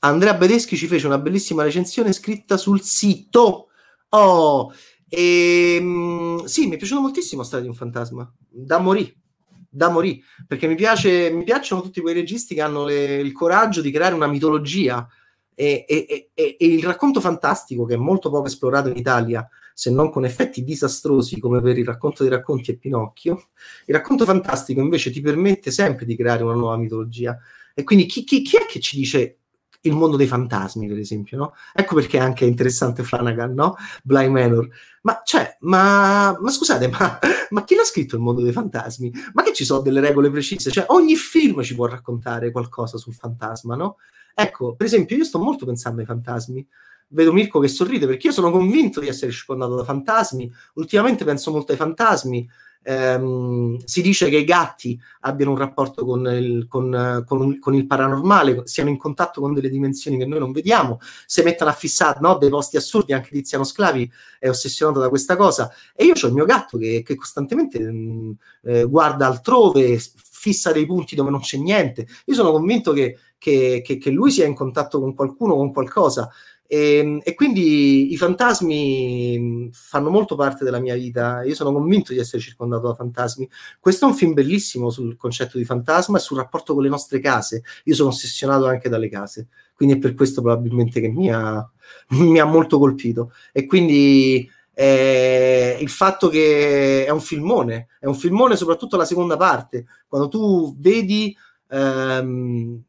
Andrea Bedeschi ci fece una bellissima recensione scritta sul sito. Oh, e, ehm, sì, mi è piaciuto moltissimo Storia di un fantasma, da morì da morì, perché mi, piace, mi piacciono tutti quei registi che hanno le, il coraggio di creare una mitologia e, e, e, e, il racconto fantastico, che è molto poco esplorato in Italia, se non con effetti disastrosi come per il racconto dei racconti e Pinocchio, il racconto fantastico invece ti permette sempre di creare una nuova mitologia. E quindi chi, chi, chi è che ci dice il mondo dei fantasmi, per esempio, no? Ecco perché è anche interessante Flanagan, no? Blind Manor. Ma, cioè, ma, ma scusate, ma, ma, chi l'ha scritto il mondo dei fantasmi? Ma che ci sono delle regole precise? Cioè, ogni film ci può raccontare qualcosa sul fantasma, no? Ecco, per esempio, io sto molto pensando ai fantasmi. Vedo Mirko che sorride perché io sono convinto di essere circondato da fantasmi. Ultimamente penso molto ai fantasmi. Ehm, si dice che i gatti abbiano un rapporto con il, con, con, con il, paranormale, siano in contatto con delle dimensioni che noi non vediamo, si mettono a fissare no, dei posti assurdi, anche Tiziano Sclavi è ossessionato da questa cosa. E io ho il mio gatto che, che costantemente mh, mm, eh, guarda altrove, fissa dei punti dove non c'è niente. Io sono convinto che, che, che, che lui sia in contatto con qualcuno, con qualcosa. E, ehm, e, quindi i fantasmi fanno molto parte della mia vita. Io sono convinto di essere circondato da fantasmi. Questo è un film bellissimo sul concetto di fantasma e sul rapporto con le nostre case. Io sono ossessionato anche dalle case, quindi è per questo probabilmente che mi ha, mi ha molto colpito. E quindi eh, il fatto che è un filmone, è un filmone soprattutto la seconda parte, quando tu vedi. Ehm,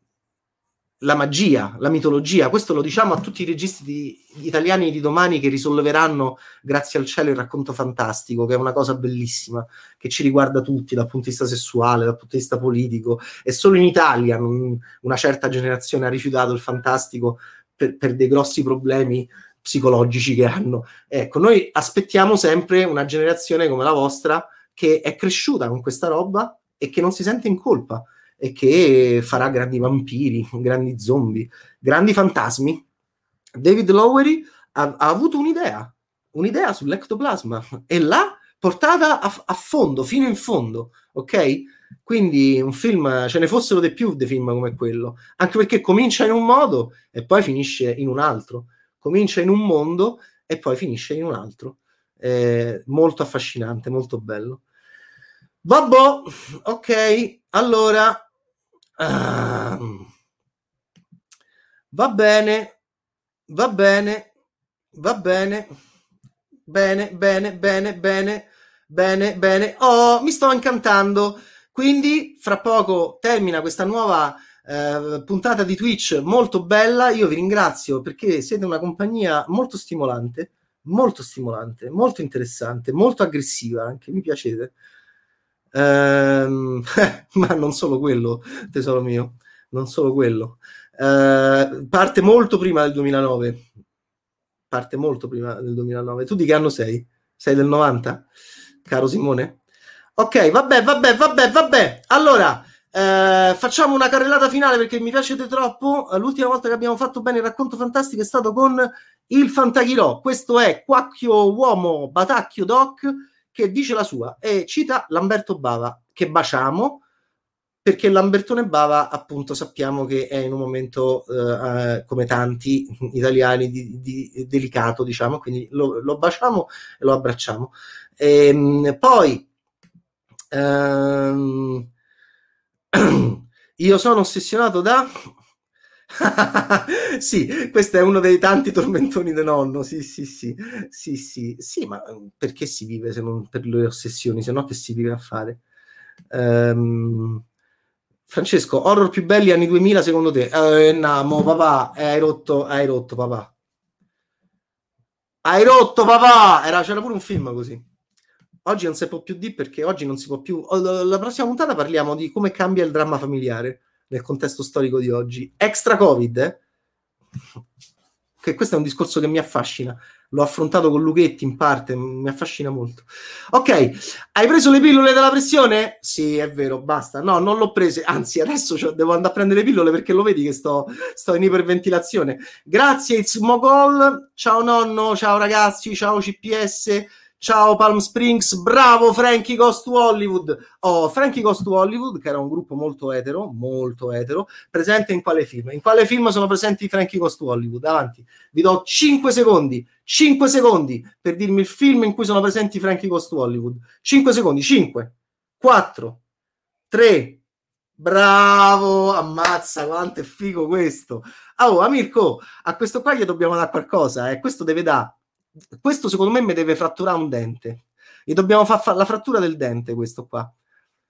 la magia, la mitologia. Questo lo diciamo a tutti i registi di, italiani di domani che risolleveranno, grazie al cielo, il racconto fantastico, che è una cosa bellissima, che ci riguarda tutti dal punto di vista sessuale, dal punto di vista politico. E solo in Italia non, una certa generazione ha rifiutato il fantastico per, per dei grossi problemi psicologici che hanno. Ecco, noi aspettiamo sempre una generazione come la vostra che è cresciuta con questa roba e che non si sente in colpa e che farà grandi vampiri, grandi zombie, grandi fantasmi. David Lowery ha, ha avuto un'idea, un'idea sull'ectoplasma e l'ha portata a, a, fondo, fino in fondo, ok? Quindi un film, ce ne fossero di più di film come quello, anche perché comincia in un modo e poi finisce in un altro, comincia in un mondo e poi finisce in un altro. Eh, molto affascinante, molto bello. Vabbè, ok, allora Uh, va bene, va bene, va bene, bene, bene, bene, bene, bene, bene. Oh, mi sto incantando. Quindi, fra poco termina questa nuova eh, puntata di Twitch molto bella. Io vi ringrazio perché siete una compagnia molto stimolante, molto stimolante, molto interessante, molto aggressiva anche. Mi piacete. Ehm, ma non solo quello, tesoro mio, non solo quello. Eh, parte molto prima del 2009. Parte molto prima del 2009. Tu di che anno sei? Sei del 90? Caro Simone? Ok, vabbè, vabbè, vabbè, vabbè. Allora, eh, facciamo una carrellata finale perché mi piacete troppo. L'ultima volta che abbiamo fatto bene il racconto fantastico è stato con il Fantachirò. Questo è Quacchio Uomo Batacchio Doc che dice la sua e cita Lamberto Bava, che baciamo, perché Lambertone Bava, appunto, sappiamo che è in un momento, eh, come tanti italiani, di, di, delicato, diciamo, quindi lo, lo, baciamo e lo abbracciamo. E, ehm, poi, ehm, io sono ossessionato da sì, questo è uno dei tanti tormentoni di nonno. Sì, sì, sì, sì, sì, sì, ma mm, perché si vive se non per le ossessioni? Se no, che si vive a fare? Um, Francesco, horror più belli anni 2000 secondo te? Eh, no, papà, hai rotto, hai rotto, papà. Hai rotto, papà! Era, c'era pure un film così. Oggi non si può più dire perché oggi non si può più. La prossima puntata parliamo di come cambia il dramma familiare nel contesto storico di oggi. Extra Covid, eh? che questo è un discorso che mi affascina. L'ho affrontato con Luchetti in parte, mi affascina molto. Ok, hai preso le pillole della pressione? Sì, è vero, basta. No, non l'ho prese, anzi, adesso cioè, devo andare a prendere le pillole perché lo vedi che sto, sto in iperventilazione. Grazie, It's Mogol. Ciao nonno, ciao ragazzi, ciao CPS. Ciao Palm Springs, bravo Frankie Ghost Hollywood. Oh, Frankie Ghost Hollywood, che era un gruppo molto etero, molto etero, presente in quale film? In quale film sono presenti i Frankie Ghost Hollywood? Avanti, vi do 5 secondi, 5 secondi per dirmi il film in cui sono presenti i Frankie Ghost Hollywood. 5 secondi, 5, 4, 3, Bravo, ammazza, quanto è figo questo. Oh, Amirko, a questo qua gli dobbiamo dare qualcosa, eh. questo deve dare questo secondo me mi deve fratturare un dente. E dobbiamo fare fa- la frattura del dente, questo qua.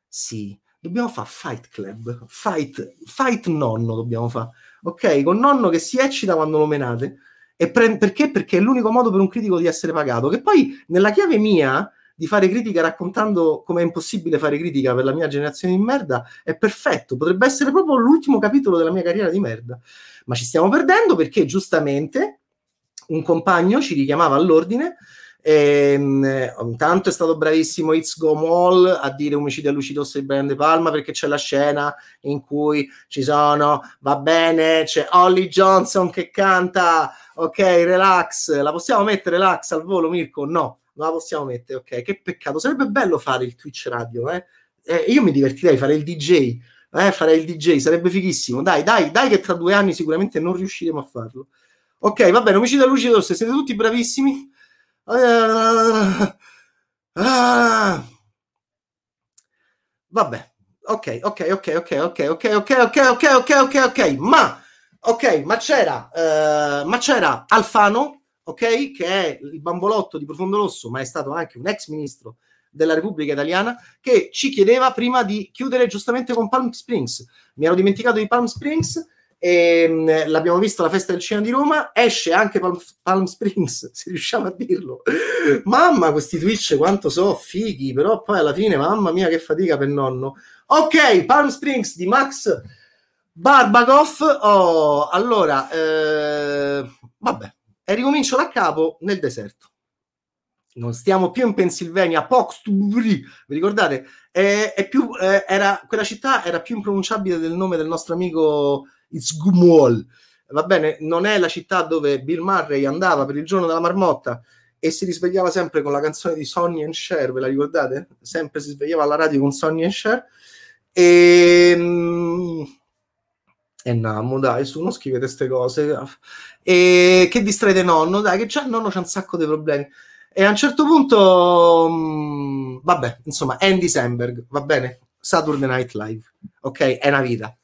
Sì, dobbiamo fare Fight Club. Fight, fight nonno dobbiamo fare. Ok, con nonno che si eccita quando lo menate. E pre- perché? Perché è l'unico modo per un critico di essere pagato. Che poi, nella chiave mia di fare critica raccontando come è impossibile fare critica per la mia generazione di merda, è perfetto. Potrebbe essere proprio l'ultimo capitolo della mia carriera di merda. Ma ci stiamo perdendo perché giustamente un compagno ci richiamava all'ordine E, ehm, intanto è stato bravissimo It's Go Mall a dire omicidio a luci rosse di Brian De Palma perché c'è la scena in cui ci sono, va bene, c'è Holly Johnson che canta, ok, relax, la possiamo mettere relax al volo Mirko? No, non la possiamo mettere, ok, che peccato, sarebbe bello fare il Twitch radio, eh? eh io mi divertirei fare il DJ, eh, farei il DJ, sarebbe fighissimo, dai, dai, dai che tra due anni sicuramente non riusciremo a farlo. Ok, va bene, omicidio a luci rosse, siete tutti bravissimi Ah, vabbè, ok, ok, ok, ok, ok, ok, ok, ok, ok, ok, ok, ok, ma, ok, ma c'era, uh, ma c'era Alfano, ok, che è il bambolotto di Profondo Rosso, ma è stato anche un ex ministro della Repubblica Italiana, che ci chiedeva prima di chiudere giustamente con Palm Springs. Mi ero dimenticato di Palm Springs e, ehm, l'abbiamo visto alla festa del cinema di Roma, esce anche Palm, Palm Springs, se riusciamo a dirlo. Mamma, questi Twitch quanto so fighi, però poi alla fine, mamma mia, che fatica per nonno. Ok, Palm Springs di Max Barbagoff. Oh, allora, eh, vabbè, e ricomincio da capo nel deserto. Non stiamo più in Pennsylvania, Poxbury, vi ricordate? È, è più, eh, era, quella città era più impronunciabile del nome del nostro amico It's Gumwall. Va bene, non è la città dove Bill Murray andava per il giorno della marmotta e si risvegliava sempre con la canzone di Sonny and Cher, ve la ricordate? Sempre si svegliava alla radio con Sonny and Cher. E, e namo, dai, su, non scrivete queste cose. E che distraete nonno, dai, che già il nonno c'ha un sacco di problemi. E a un certo punto, mh, vabbè, insomma, Andy Samberg, va bene? Saturday Night Live, ok? È una vita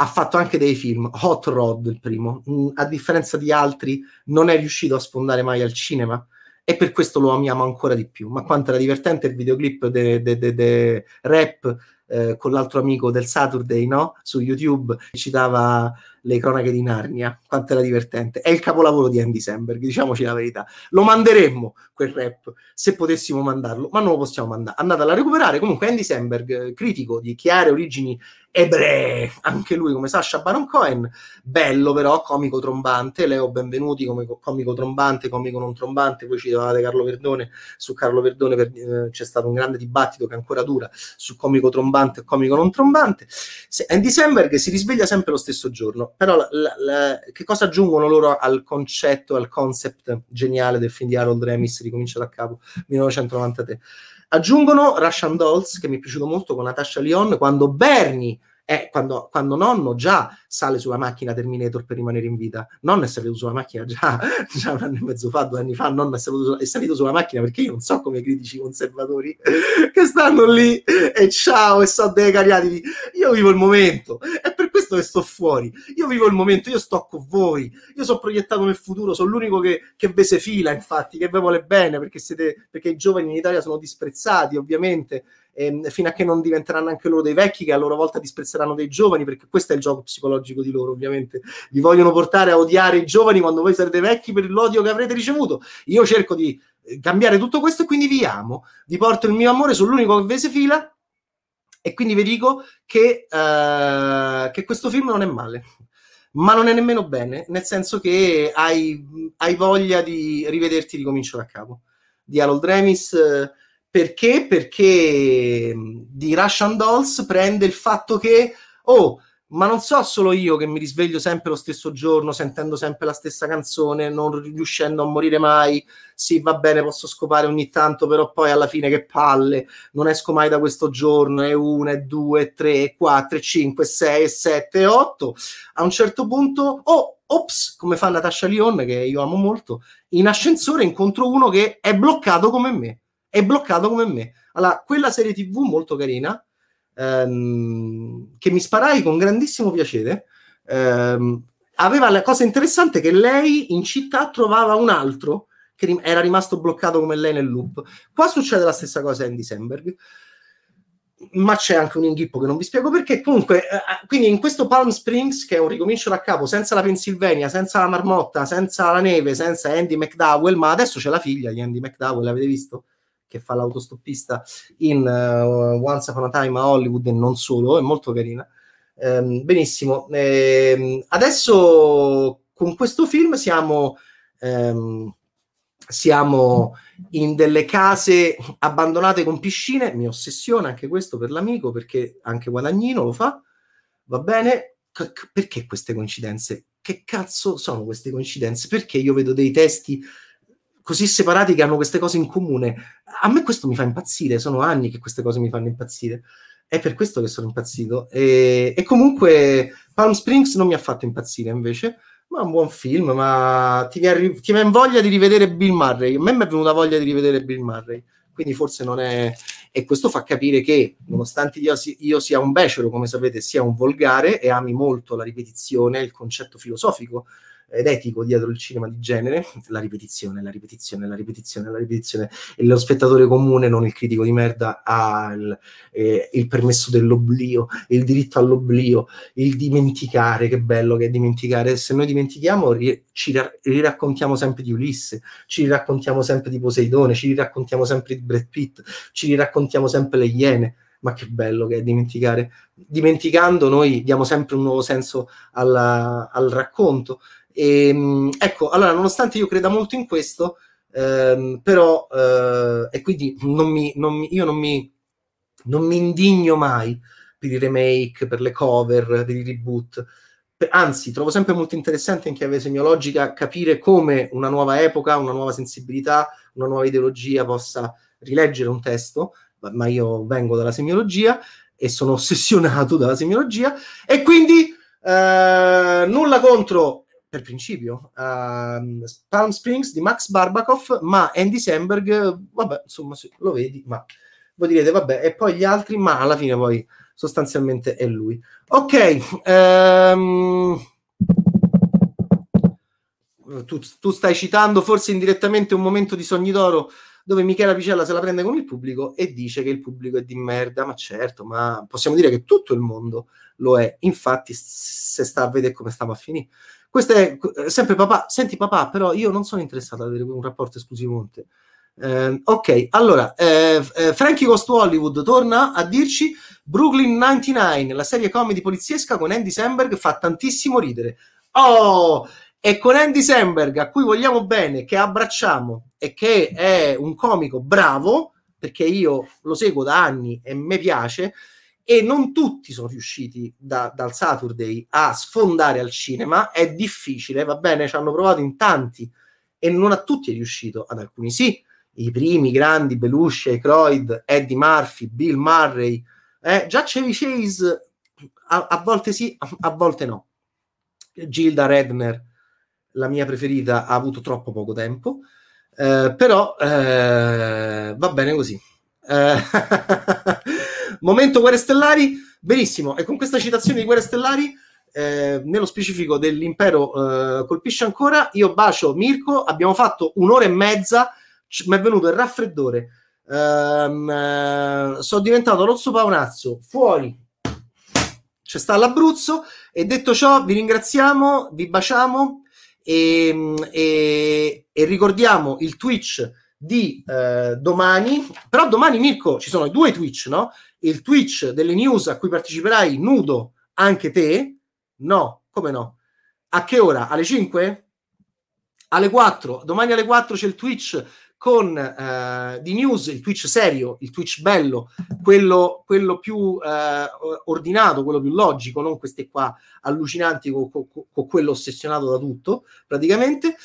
ha fatto anche dei film, Hot Rod il primo, mm, a differenza di altri non è riuscito a sfondare mai al cinema e per questo lo amiamo ancora di più. Ma quanto era divertente il videoclip de, de, de, de rap eh, con l'altro amico del Saturday, no? Su YouTube, ci dava le cronache di Narnia, quanto era divertente. È il capolavoro di Andy Samberg, diciamoci la verità. Lo manderemmo quel rap se potessimo mandarlo, ma non lo possiamo mandare. Andatela a recuperare. Comunque, Andy Samberg, eh, critico di chiare origini ebree, anche lui come Sasha Baron Cohen, bello però, comico trombante. Leo, benvenuti come comico trombante, comico non trombante. Poi ci davate Carlo Verdone. Su Carlo Verdone per, eh, c'è stato un grande dibattito che ancora dura su comico trombante e comico non trombante. Se, Andy Samberg si risveglia sempre lo stesso giorno però la, la, che cosa aggiungono loro al concetto, al concept geniale del film di Harold Remis, ricomincia da capo, 1993? Aggiungono Russian Dolls, che mi è piaciuto molto con Natasha Lyon, quando Bernie è quando, quando, nonno già sale sulla macchina Terminator per rimanere in vita. Nonno è salito sulla macchina già, già un anno e mezzo fa, due anni fa, nonno è salito, è salito sulla macchina perché io non so come i critici conservatori che stanno lì e ciao e so dei cariati. Io vivo il momento, è per questo che sto fuori. Io vivo il momento, io sto con voi, io sono proiettato nel futuro, sono l'unico che, che ve se fila, infatti, che ve vuole bene perché, siete, perché i giovani in Italia sono disprezzati, ovviamente ehm, fino a che non diventeranno anche loro dei vecchi che a loro volta disprezzeranno dei giovani, perché questo è il gioco psicologico di loro, ovviamente. Vi vogliono portare a odiare i giovani quando voi sarete vecchi per l'odio che avrete ricevuto. Io cerco di eh, cambiare tutto questo e quindi vi amo, vi porto il mio amore, sono l'unico che vese fila e quindi vi dico che, uh, che questo film non è male ma non è nemmeno bene, nel senso che hai, hai voglia di rivederti ricomincio da capo. Di Harold Remis, perché? Perché di Russian Dolls prende il fatto che, oh, ma non so solo io che mi risveglio sempre lo stesso giorno, sentendo sempre la stessa canzone, non riuscendo a morire mai. Sì, va bene, posso scopare ogni tanto, però poi alla fine che palle, non esco mai da questo giorno, è una, è due, è tre, è quattro, è cinque, è sei, è sette, è otto. A un certo punto, oh, ops, come fa Natasha Lyon, che io amo molto, in ascensore incontro uno che è bloccato come me è bloccato come me. Allora, quella serie TV molto carina, ehm, che mi sparai con grandissimo piacere, ehm, aveva la cosa interessante che lei in città trovava un altro che rim- era rimasto bloccato come lei nel loop. Qua succede la stessa cosa in Decemberg, ma c'è anche un inghippo che non vi spiego perché. Comunque, eh, eh, quindi in questo Palm Springs, che è un ricomincio da capo, senza la Pennsylvania, senza la marmotta, senza la neve, senza Andy McDowell, ma adesso c'è la figlia di Andy McDowell, l'avete visto? Che fa l'autostoppista in uh, Once Upon a Time a Hollywood e non solo, è molto carina. Um, benissimo, ehm, adesso con questo film siamo um, siamo in delle case abbandonate con piscine, mi ossessiona anche questo per l'amico perché anche Guadagnino lo fa, va bene? C- perché queste coincidenze? Che cazzo sono queste coincidenze? Perché io vedo dei testi così separati che hanno queste cose in comune? A me questo mi fa impazzire, sono anni che queste cose mi fanno impazzire. È per questo che sono impazzito. E, e comunque Palm Springs non mi ha fatto impazzire invece ma un buon film, ma ti viene, ti viene voglia di rivedere Bill Murray. A me mi è venuta voglia di rivedere Bill Murray, quindi forse non è... E questo fa capire che, nonostante io, io sia un becero, come sapete, sia un volgare e ami molto la ripetizione, il concetto filosofico ed etico dietro il cinema di genere, la ripetizione, la ripetizione, la ripetizione, la ripetizione, e lo spettatore comune, non il critico di merda, ha il, eh, il permesso dell'oblio, il diritto all'oblio, il dimenticare, che bello che è dimenticare, se noi dimentichiamo ri- ci ra- riraccontiamo sempre di Ulisse, ci raccontiamo sempre di Poseidone, ci raccontiamo sempre di Brad Pitt, ci raccontiamo sempre le Iene, ma che bello che è dimenticare. Dimenticando noi diamo sempre un nuovo senso alla, al racconto. E, ehm, ecco, allora, nonostante io creda molto in questo, ehm, però, eh, e quindi non mi, non mi, io non mi, non mi indigno mai per i remake, per le cover, per i reboot. Anzi, trovo sempre molto interessante in chiave semiologica capire come una nuova epoca, una nuova sensibilità, una nuova ideologia possa rileggere un testo, ma io vengo dalla semiologia e sono ossessionato dalla semiologia e quindi eh, nulla contro per principio uh, Palm Springs di Max Barbakov ma Andy Samberg vabbè insomma lo vedi ma voi direte vabbè e poi gli altri? Ma alla fine poi sostanzialmente è lui. Ok um, tu, tu, stai citando forse indirettamente un momento di Sogni d'Oro dove Michela Picella se la prende con il pubblico e dice che il pubblico è di merda. Ma certo ma possiamo dire che tutto il mondo lo è. Infatti se sta a vedere come stiamo a finire questo è eh, sempre papà. Senti papà, però io non sono interessato ad avere un rapporto esclusivo con te. Eh, ok, allora, eh, eh, Frankie Goes to Hollywood torna a dirci Brooklyn 99, la serie comedy poliziesca con Andy Samberg fa tantissimo ridere. Oh, e con Andy Samberg, a cui vogliamo bene, che abbracciamo e che è un comico bravo, perché io lo seguo da anni e mi piace, e non tutti sono riusciti da, dal Saturday a sfondare al cinema, è difficile, va bene, ci hanno provato in tanti e non a tutti è riuscito, ad alcuni sì, i primi grandi, Belushi, Aykroyd, Eddie Murphy, Bill Murray, eh, già Chevy Chase a, a, volte sì, a, a volte no. Gilda Redner, la mia preferita, ha avuto troppo poco tempo, eh, però eh, va bene così. Momento Guerre Stellari, benissimo. E con questa citazione di Guerre Stellari, eh, nello specifico dell'impero eh, colpisce ancora, io bacio Mirko, abbiamo fatto un'ora e mezza, mi è venuto il raffreddore. Um, sono diventato Rozzo Paonazzo, fuori c'è sta l'Abruzzo e detto ciò vi ringraziamo, vi baciamo e, e, e ricordiamo il Twitch di eh, domani, però domani Mirko ci sono due Twitch, no? Il Twitch delle news a cui parteciperai nudo anche te? No, come no? A che ora? Alle 5? Alle 4. Domani alle 4 c'è il Twitch con eh, di news, il Twitch serio, il Twitch bello, quello, quello più eh, ordinato, quello più logico, non questi qua allucinanti con, con, con quello ossessionato da tutto, praticamente.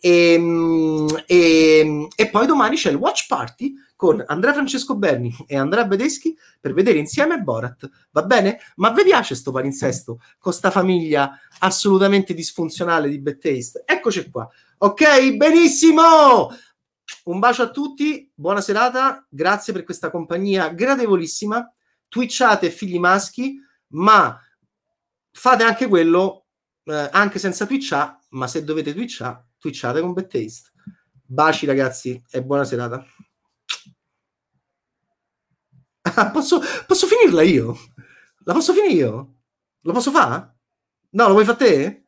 E, ehm, e, ehm, e poi domani c'è il Watch Party con Andrea Francesco Berni e Andrea Bedeschi per vedere insieme Borat. Va bene? Ma vi piace sto palinsesto con sta famiglia assolutamente disfunzionale di Bad Taste? Eccoci qua. Ok, benissimo! Un bacio a tutti, buona serata, grazie per questa compagnia gradevolissima. Twitchate figli maschi, ma fate anche quello eh, anche senza twitchare, ma se dovete twitchare, twitchate con Bad Taste. Baci ragazzi e buona serata. posso, posso finirla io? La posso finire io? Lo posso fare? No, lo vuoi fare te?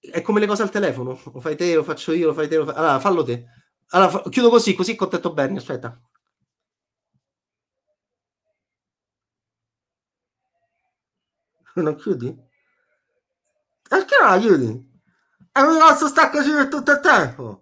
È come le cose al telefono. Lo fai te, lo faccio io, lo fai te. Lo fai... Allora, fallo te. Allora, fa... chiudo così, così contento Bernie. Aspetta. Non chiudi? Perché non la chiudi? È un grosso sta così per tutto il tempo.